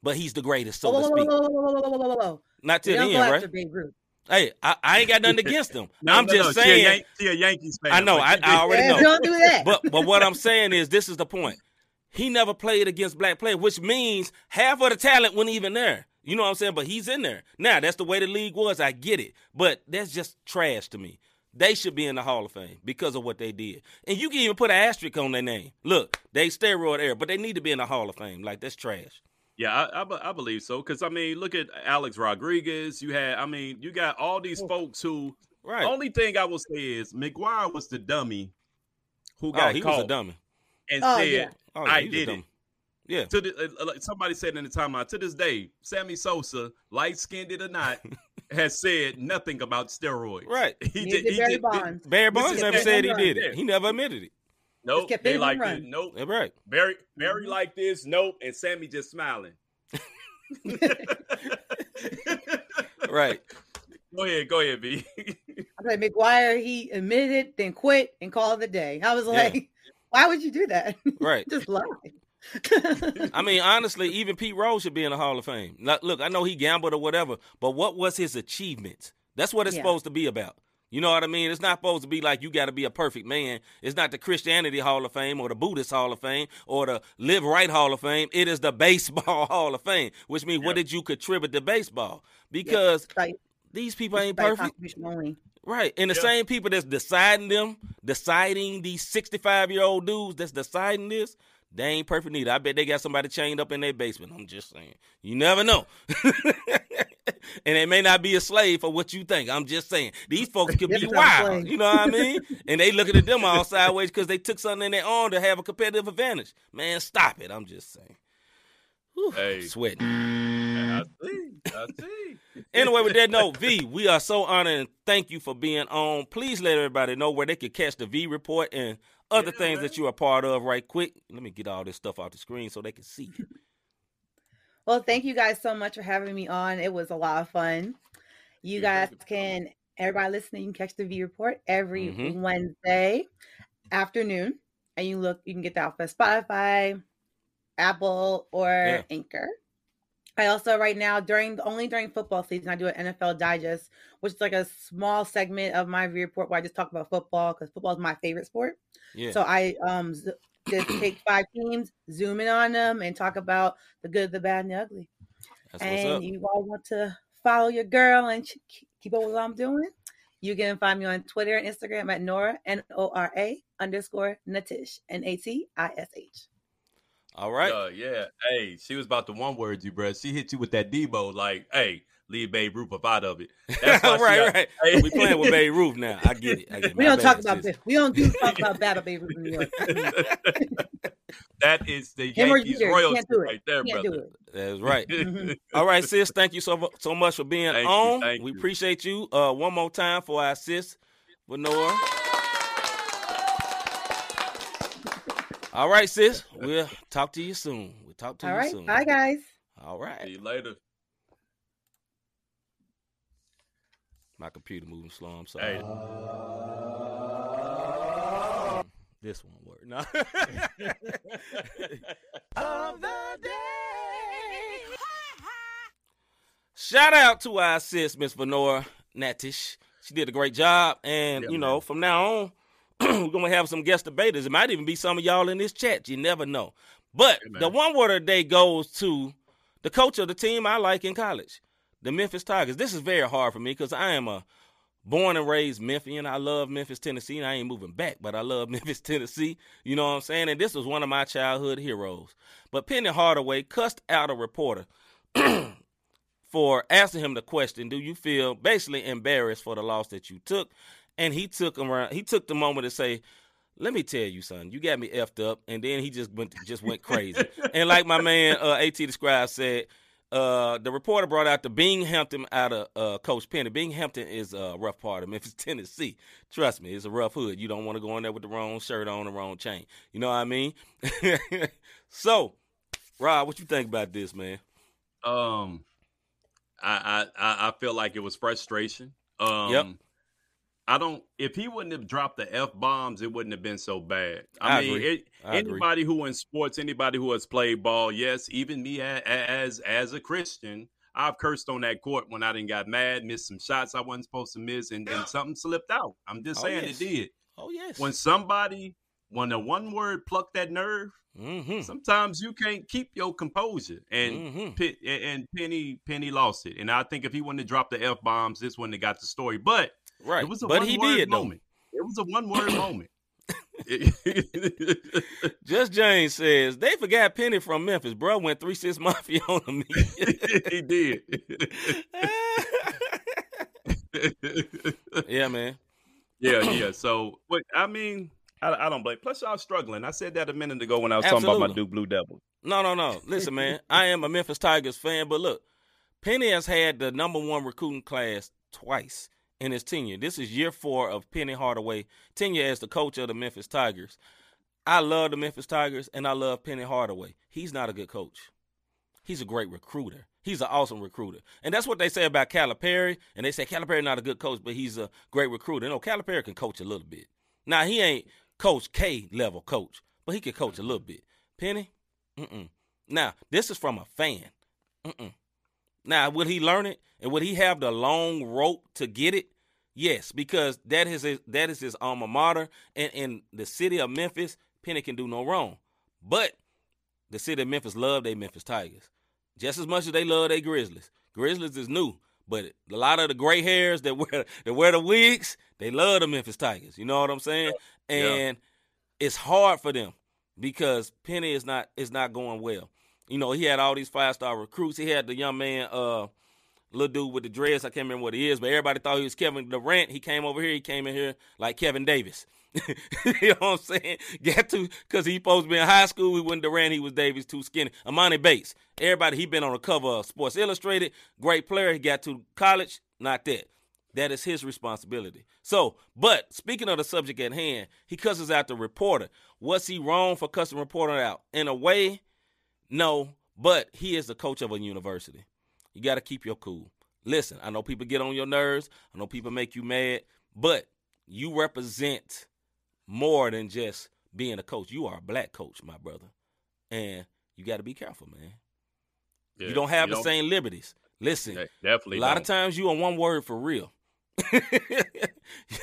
But he's the greatest, so Whoa, to whoa, whoa, speak. whoa, whoa, whoa, whoa, whoa, whoa, whoa. Not till the end, right? Hey, I, I ain't got nothing against him. No, I'm no, just no, she a saying. Yan- she a Yankees fan. I know, I- I already know. Don't do that. But but what I'm saying is this is the point. He never played against black players, which means half of the talent wasn't even there. You know what I'm saying? But he's in there. Now, that's the way the league was. I get it. But that's just trash to me. They should be in the Hall of Fame because of what they did. And you can even put an asterisk on their name. Look, they steroid era, but they need to be in the Hall of Fame. Like, that's trash. Yeah, I, I, I believe so. Because I mean, look at Alex Rodriguez. You had, I mean, you got all these oh. folks who. Right. Only thing I will say is McGwire was the dummy who oh, got he caught was a dummy. And Oh, said, yeah. Oh, "I he was a did it." Yeah. To the, uh, like somebody said in the timeout to this day, Sammy Sosa, light skinned it or not, has said nothing about steroids. Right. He Neither did. He Barry did. Bonds. Barry Bonds never that said he did it. He never admitted it. Nope. They hitting like home it. Nope. That's right. Barry, Barry Mm-hmm. like this. Nope. And Sammy just smiling. Right. Go ahead. Go ahead, B. I said McGwire, he admitted then quit and called the day. I was Yeah. Like, why would you do that? Right. Just lie. I mean, honestly, even Pete Rose should be in the Hall of Fame. Now, look, I know he gambled or whatever, but what was his achievement? That's what it's Yeah. supposed to be about. You know what I mean? It's not supposed to be like you got to be a perfect man. It's not the Christianity Hall of Fame or the Buddhist Hall of Fame or the Live Right Hall of Fame. It is the Baseball Hall of Fame, which means what did you contribute to baseball? Because Like, these people ain't perfect. Right. And the Yeah. same people that's deciding them, deciding these 65 year old dudes that's deciding this, they ain't perfect neither. I bet they got somebody chained up in their basement. I'm just saying. You never know. and they may not be a slave for what you think. I'm just saying. These folks could be wild. You know what I mean? and they looking at them all sideways because they took something in their arm to have a competitive advantage. Man, stop it. I'm just saying. Whew, Hey. Sweating. I see. I see. Anyway, with that note, V, we are so honored and thank you for being on. Please let everybody know where they can catch the V report and other Yeah, things man. that you are part of right quick. Let me get all this stuff off the screen so they can see. Well, thank you guys so much for having me on. It was a lot of fun. You guys can, everybody listening, you can catch the V report every Mhm. Wednesday afternoon. And you look, you can get that off of Spotify, Apple, or Yeah. Anchor. I also right now during only during football season I do an NFL digest, which is like a small segment of my report where I just talk about football because football is my favorite sport. Yeah. So I um just take five teams, zoom in on them, and talk about the good, the bad, and the ugly. That's and you all want to follow your girl and keep up with what I'm doing, you can find me on Twitter and Instagram at Nora N O R A underscore Natish N A T I S H. All right. Uh, yeah. Hey, she was about to one word you, bruh. She hit you with that Debo, like, hey, leave Babe Ruth up out of it. That's why right, got- right. Hey. We playing with Babe Ruth now. I get it. I get it. We My don't talk about sis. this. We don't do talk about bad baby in New York. that is the Him or Yankees Jeter, royalty can't do it. right there, Can't brother. That's right. Mhm. All right, sis. Thank you so so much for being Thank you, on. thank we you. appreciate you. Uh, one more time for our sis, Lenora. All right, sis. We'll talk to you soon. We'll talk to All you right. soon. Bye, guys. All right. See you later. My computer moving slow. I'm sorry. Hey. This one work. No. Shout out to our sis, Miss Venora Natish. She did a great job. And, Yeah, you know, man. from now on, we're going to have some guest debaters. It might even be some of y'all in this chat. You never know. But man. the one word of the day goes to the coach of the team I like in college, the Memphis Tigers. This is very hard for me because I am a born and raised Memphian. I love Memphis, Tennessee, and I ain't moving back, but I love Memphis, Tennessee. You know what I'm saying? And this was one of my childhood heroes. But Penny Hardaway cussed out a reporter for asking him the question, do you feel basically embarrassed for the loss that you took? And he took him around, he took the moment to say, let me tell you, son, you got me effed up, and then he just went just went crazy. and like my man uh, At described said, uh, the reporter brought out the Binghampton out of uh, Coach Penny. Binghampton is a rough part of Memphis, Tennessee. Trust me, it's a rough hood. You don't want to go in there with the wrong shirt on, the wrong chain. You know what I mean? so, Rob, what you think about this, man? Um, I I I I feel like it was frustration. Um, Yep. I don't. If he wouldn't have dropped the f bombs, it wouldn't have been so bad. I I, mean, agree. it, I agree. anybody who in sports, anybody who has played ball, yes, even me as as a Christian, I've cursed on that court when I didn't got mad, missed some shots I wasn't supposed to miss, and, and something slipped out. I'm just Oh, saying yes. it did. Oh yes. When somebody, when a one word plucked that nerve, mm-hmm. sometimes you can't keep your composure, and mm-hmm. And Penny Penny lost it. And I think if he wouldn't have dropped the f bombs, this wouldn't have got the story. But Right. it was a but one he word did though. moment. It was a one word moment. Just James says they forgot Penny from Memphis. Bro went three six mafia on him. he did. yeah, man. yeah, yeah. So, but I mean, I, I don't blame. Plus, y'all struggling. I said that a minute ago when I was talking about my Absolutely. Duke Blue Devils. No, no, no. Listen, man. I am a Memphis Tigers fan, but look, Penny has had the number one recruiting class twice in his tenure. This is year four of Penny Hardaway tenure as the coach of the Memphis Tigers. I love the Memphis Tigers and I love Penny Hardaway. He's not a good coach. He's a great recruiter. He's an awesome recruiter. And that's what they say about Calipari. And they say Calipari not a good coach, but he's a great recruiter. No, Calipari can coach a little bit. Now, he ain't Coach K level coach, but he can coach a little bit. Penny, mm-mm. Now, this is from a fan. Mm-mm. Now, will he learn it? And would he have the long rope to get it? Yes, because that is his, that is his alma mater. And in the city of Memphis, Penny can do no wrong. But the city of Memphis love their Memphis Tigers just as much as they love their Grizzlies. Grizzlies is new, but a lot of the gray hairs that wear that wear the wigs, they love the Memphis Tigers. You know what I'm saying? Yeah. And it's hard for them because Penny is not is not going well. You know, he had all these five star recruits. He had the young man, uh, little dude with the dress. I can't remember what he is, but everybody thought he was Kevin Durant. He came over here. He came in here like Kevin Davis. you know what I'm saying? Got to because he supposed to be in high school. He wasn't Durant. He was Davis, too skinny. Emoni Bates. Everybody he been on the cover of Sports Illustrated. Great player. He got to college. Not that. That is his responsibility. So, but speaking of the subject at hand, he cusses out the reporter. What's he wrong for cussing reporter out? In a way, no, but he is the coach of a university. You got to keep your cool. Listen, I know people get on your nerves. I know people make you mad, but you represent more than just being a coach. You are a black coach, my brother. And you got to be careful, man. Yeah, you don't have the don't- same liberties. Listen, definitely. a lot don't. of times you on one word for real. you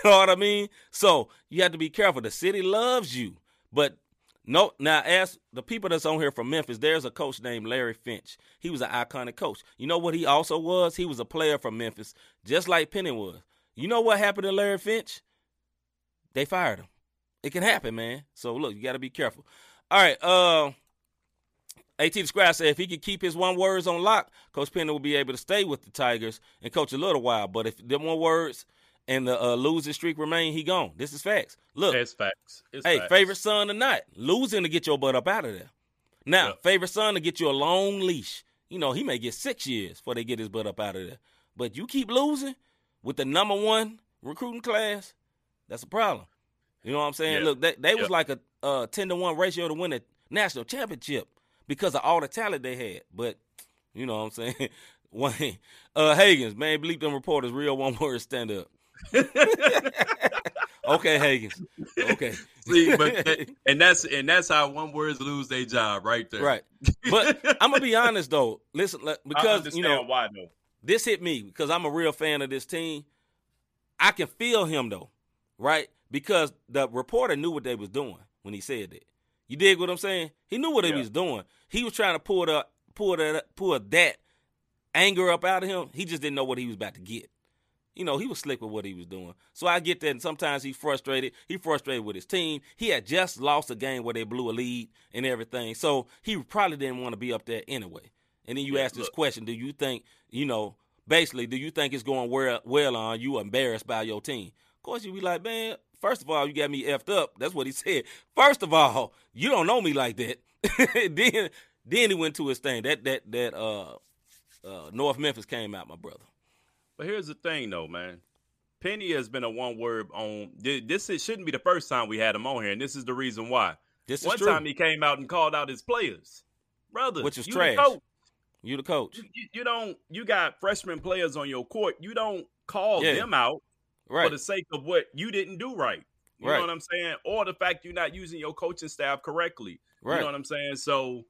know what I mean? So you have to be careful. The city loves you, but no. Now, as the people that's on here from Memphis, there's a coach named Larry Finch. He was an iconic coach. You know what he also was? He was a player from Memphis, just like Penny was. You know what happened to Larry Finch? They fired him. It can happen, man. So look, you got to be careful. All right. Uh, At the Scribe said if he could keep his one words on lock, Coach Penny will be able to stay with the Tigers and coach a little while. But if them one words and the uh, losing streak remain, he gone. This is facts. Look, It's facts. It's hey, facts. favorite son or not, losing to get your butt up out of there. Now, Yeah. favorite son to get you a long leash. You know, he may get six years before they get his butt up out of there. But you keep losing with the number one recruiting class, that's a problem. You know what I'm saying? Yeah. Look, they, they was like a uh, 10 to 1 ratio to win a national championship because of all the talent they had. But, you know what I'm saying? Wayne, uh, Hagens, man, bleep them reporters real one word stand up. okay, Hagens. Okay. See, but and that's and that's how one words lose their job right there. Right. But I'm gonna be honest though. Listen, because you know why though. this hit me because I'm a real fan of this team. I can feel him though, right? Because the reporter knew what they was doing when he said that. You dig what I'm saying? He knew what he was doing. He was trying to pull the pull that pull that anger up out of him. He just didn't know what he was about to get. You know, he was slick with what he was doing. So I get that. And sometimes he's frustrated. He frustrated with his team. He had just lost a game where they blew a lead and everything. So he probably didn't want to be up there anyway. And then you Yeah, ask this look. question: Do you think, you know, basically, do you think it's going well, well on you? Embarrassed by your team? Of course, you be like, man. First of all, you got me effed up. That's what he said. First of all, you don't know me like that. then, then he went to his thing. That that that uh, uh, North Memphis came out, my brother. But here's the thing, though, man. Penny has been a one word on this. It shouldn't be the first time we had him on here, and this is the reason why. This is One true. time he came out and called out his players, brother, Which is you trash. The coach. You the coach, You, you- you don't. You got freshman players on your court. You don't call Yeah. them out right? for the sake of what you didn't do right. You Right. know what I'm saying? Or the fact you're not using your coaching staff correctly. right. You know what I'm saying? So,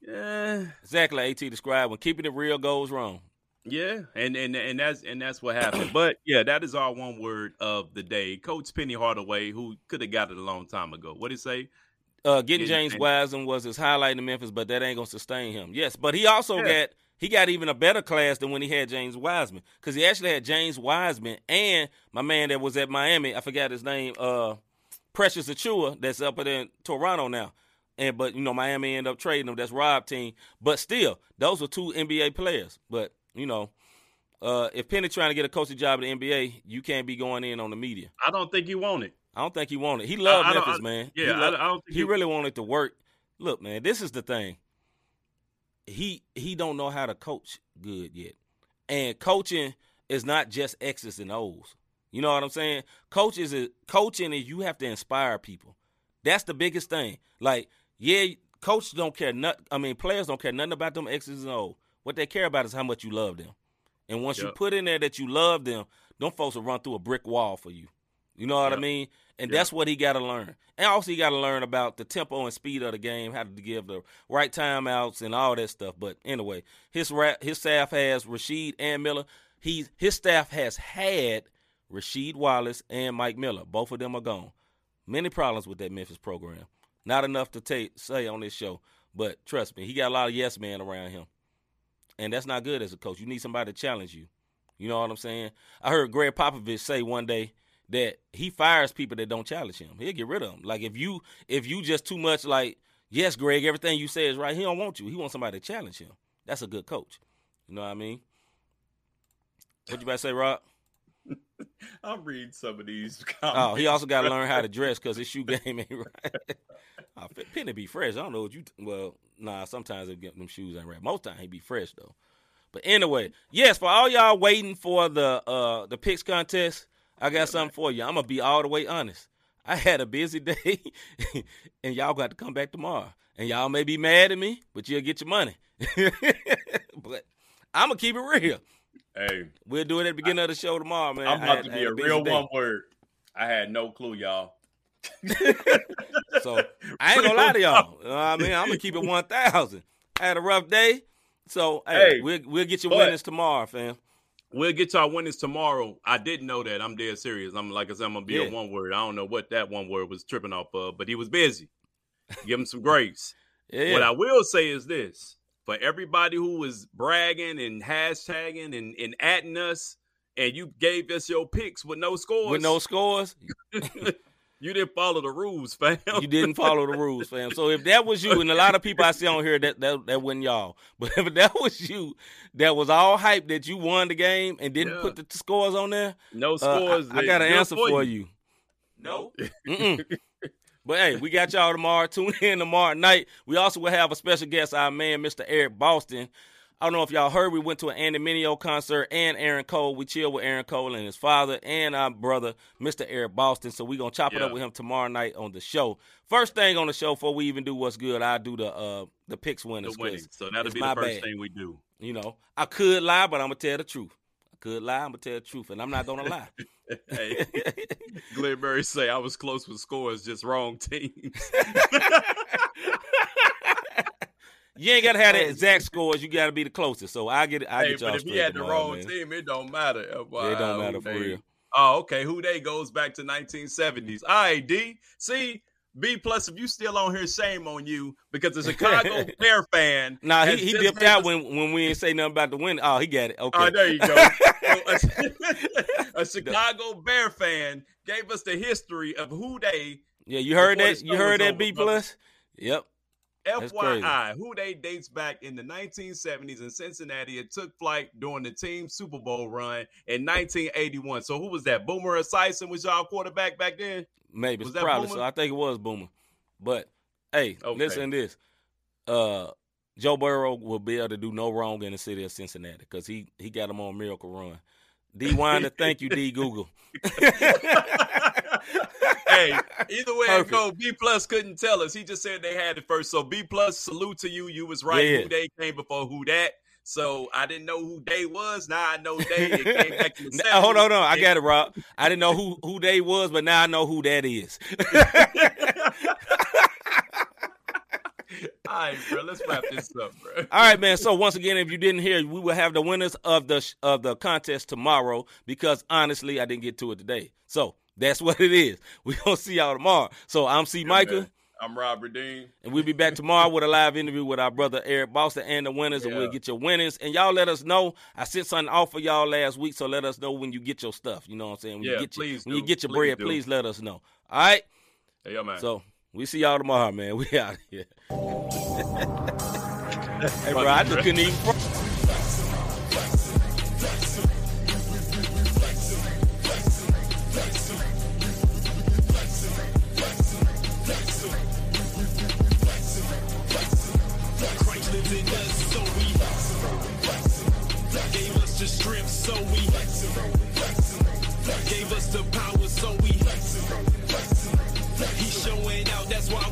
yeah, exactly. At described when keeping it real goes wrong. Yeah, and and and that's and that's what happened. but yeah, that is our one word of the day. Coach Penny Hardaway, who could have got it a long time ago. What did he say? Uh, getting Yeah, James Wiseman was his highlight in Memphis, but that ain't gonna sustain him. Yes, but he also Yeah. got he got even a better class than when he had James Wiseman because he actually had James Wiseman and my man that was at Miami. I forgot his name. Uh, Precious Achiuwa that's up at in Toronto now. And but you know Miami ended up trading him. That's Rob team. But still, those were two NBA players. But you know, uh, if Penny trying to get a coaching job in the NBA, you can't be going in on the media. I don't think he won it. I don't think he wanted. He loved I- Memphis, I- man. Yeah, he, I, lo- I don't think he really wanted to work. Look, man, this is the thing. He he don't know how to coach good yet, and coaching is not just X's and O's. You know what I'm saying? Coaches is coaching is you have to inspire people. That's the biggest thing. Like, yeah, coaches don't care. Not, I mean, players don't care nothing about them X's and O's. What they care about is how much you love them. And once you put in there that you love them, them folks will run through a brick wall for you. You know what I mean? And Yep. that's what he got to learn. And also, he got to learn about the tempo and speed of the game, how to give the right timeouts and all that stuff. But anyway, his ra- his staff has Rasheed and Miller. He his staff has had Rasheed Wallace and Mike Miller. Both of them are gone. Many problems with that Memphis program. Not enough to take say on this show, but trust me, he got a lot of yes men around him, and that's not good as a coach. You need somebody to challenge you. You know what I'm saying? I heard Gregg Popovich say one day that he fires people that don't challenge him. He'll get rid of them. Like if you if you just too much like yes, Gregg, everything you say is right. He don't want you. He wants somebody to challenge him. That's a good coach. You know what I mean? What you about to say, Rob? I'm reading some of these. Oh, he also got to learn how to dress because his shoe game ain't right. P- Penny be fresh. I don't know what you. Well, nah. Sometimes they get them shoes ain't right. Most time he be fresh though. But anyway, yes, for all y'all waiting for the uh the picks contest, I got something for you. I'm gonna be all the way honest. I had a busy day, and y'all got to come back tomorrow. And y'all may be mad at me, but you'll get your money. but I'm gonna keep it real. Hey, We'll do it at the beginning of the show tomorrow, man. I'm about had- to be a real day. one word. I had no clue, y'all. So I ain't gonna lie to y'all. You know I mean, I'm gonna keep it one thousand. I had a rough day, so hey, Hey, we'll we'll get your winnings tomorrow, fam. We'll get to our winnings tomorrow. I didn't know that. I'm dead serious. I'm like I said, I'm gonna be Yeah. a one word. I don't know what that one word was tripping off of, but he was busy. Give him some grace. Yeah, What I will say is this: for everybody who was bragging and hashtagging and and atting us, and you gave us your picks with no scores, with no scores. You didn't follow the rules, fam. You didn't follow the rules, fam. So if that was you, and a lot of people I see on here that that, that wasn't y'all, but if that was you, that was all hype that you won the game and didn't Yeah. put the scores on there, No uh, scores. I, I got an answer for you. No. But hey, we got y'all tomorrow. Tune in tomorrow night. We also will have a special guest, our man, Mr. Eric Boston. I don't know if y'all heard, we went to an Andy Mineo concert and Aaron Cole. We chilled with Aaron Cole and his father and our brother, Mr. Eric Boston. So we gonna chop it up with him tomorrow night on the show. First thing on the show, before we even do what's good, I do the uh the picks winners. The winning. So that'll be my the first bad. thing we do. You know, I could lie, but I'm gonna tell the truth. Could lie, I'm gonna tell the truth, and I'm not gonna lie. Hey, Glenn Murray say I was close with scores, just wrong teams. You ain't gotta have the exact scores. You gotta be the closest. So I get it. I hey, get y'all but if he had the wrong man. team, it don't matter. Uh, it don't matter for real. Oh, okay. Who they goes back to 1970s. All right, D. See, B plus. If you still on here, shame on you because a Chicago Bear fan. Nah, he, he dipped out when, when we didn't say nothing about the win. Oh, he got it. Okay. Oh, there you go. So, a, a Chicago Bear fan gave us the history of who they yeah, you heard that? You heard that B plus? Yep. FYI, Who Dey dates back in the 1970s in Cincinnati. It took flight during the team Super Bowl run in 1981. So who was that? Boomer Esiason was y'all quarterback back then? Maybe Was that probably Boomer? so. I think it was Boomer. But hey, Okay. listen to this. Uh Joe Burrow will be able to do no wrong in the city of Cincinnati because he he got him on Miracle Run. D Winder, thank you, D Google. hey, either way Perfect. it go, B plus couldn't tell us. He just said they had it first. So B plus, salute to you. You was right. Yeah. Who they came before who that. So I didn't know who they was. Now I know they. It came back to the Now, hold on, 70s. hold on. I got it, Rob. I didn't know who who they was, but now I know who that is. All right, bro. Let's wrap this up, bro. All right, man. So once again, if you didn't hear, we will have the winners of the sh- of the contest tomorrow because honestly, I didn't get to it today. So that's what it is. We gonna see y'all tomorrow. So I'm C. Michael, man. I'm Robert Dean. and we'll be back tomorrow with a live interview with our brother Eric Boston and the winners, and we'll get your winnings. And y'all let us know. I sent something off for y'all last week, so let us know when you get your stuff. You know what I'm saying? When Yeah, you get your, please when you get your Please bread, do. please let us know. All right. Hey, yo, man. So we see y'all tomorrow, man. We out here. hey, bro, I just couldn't even. So we he's showing out. That's why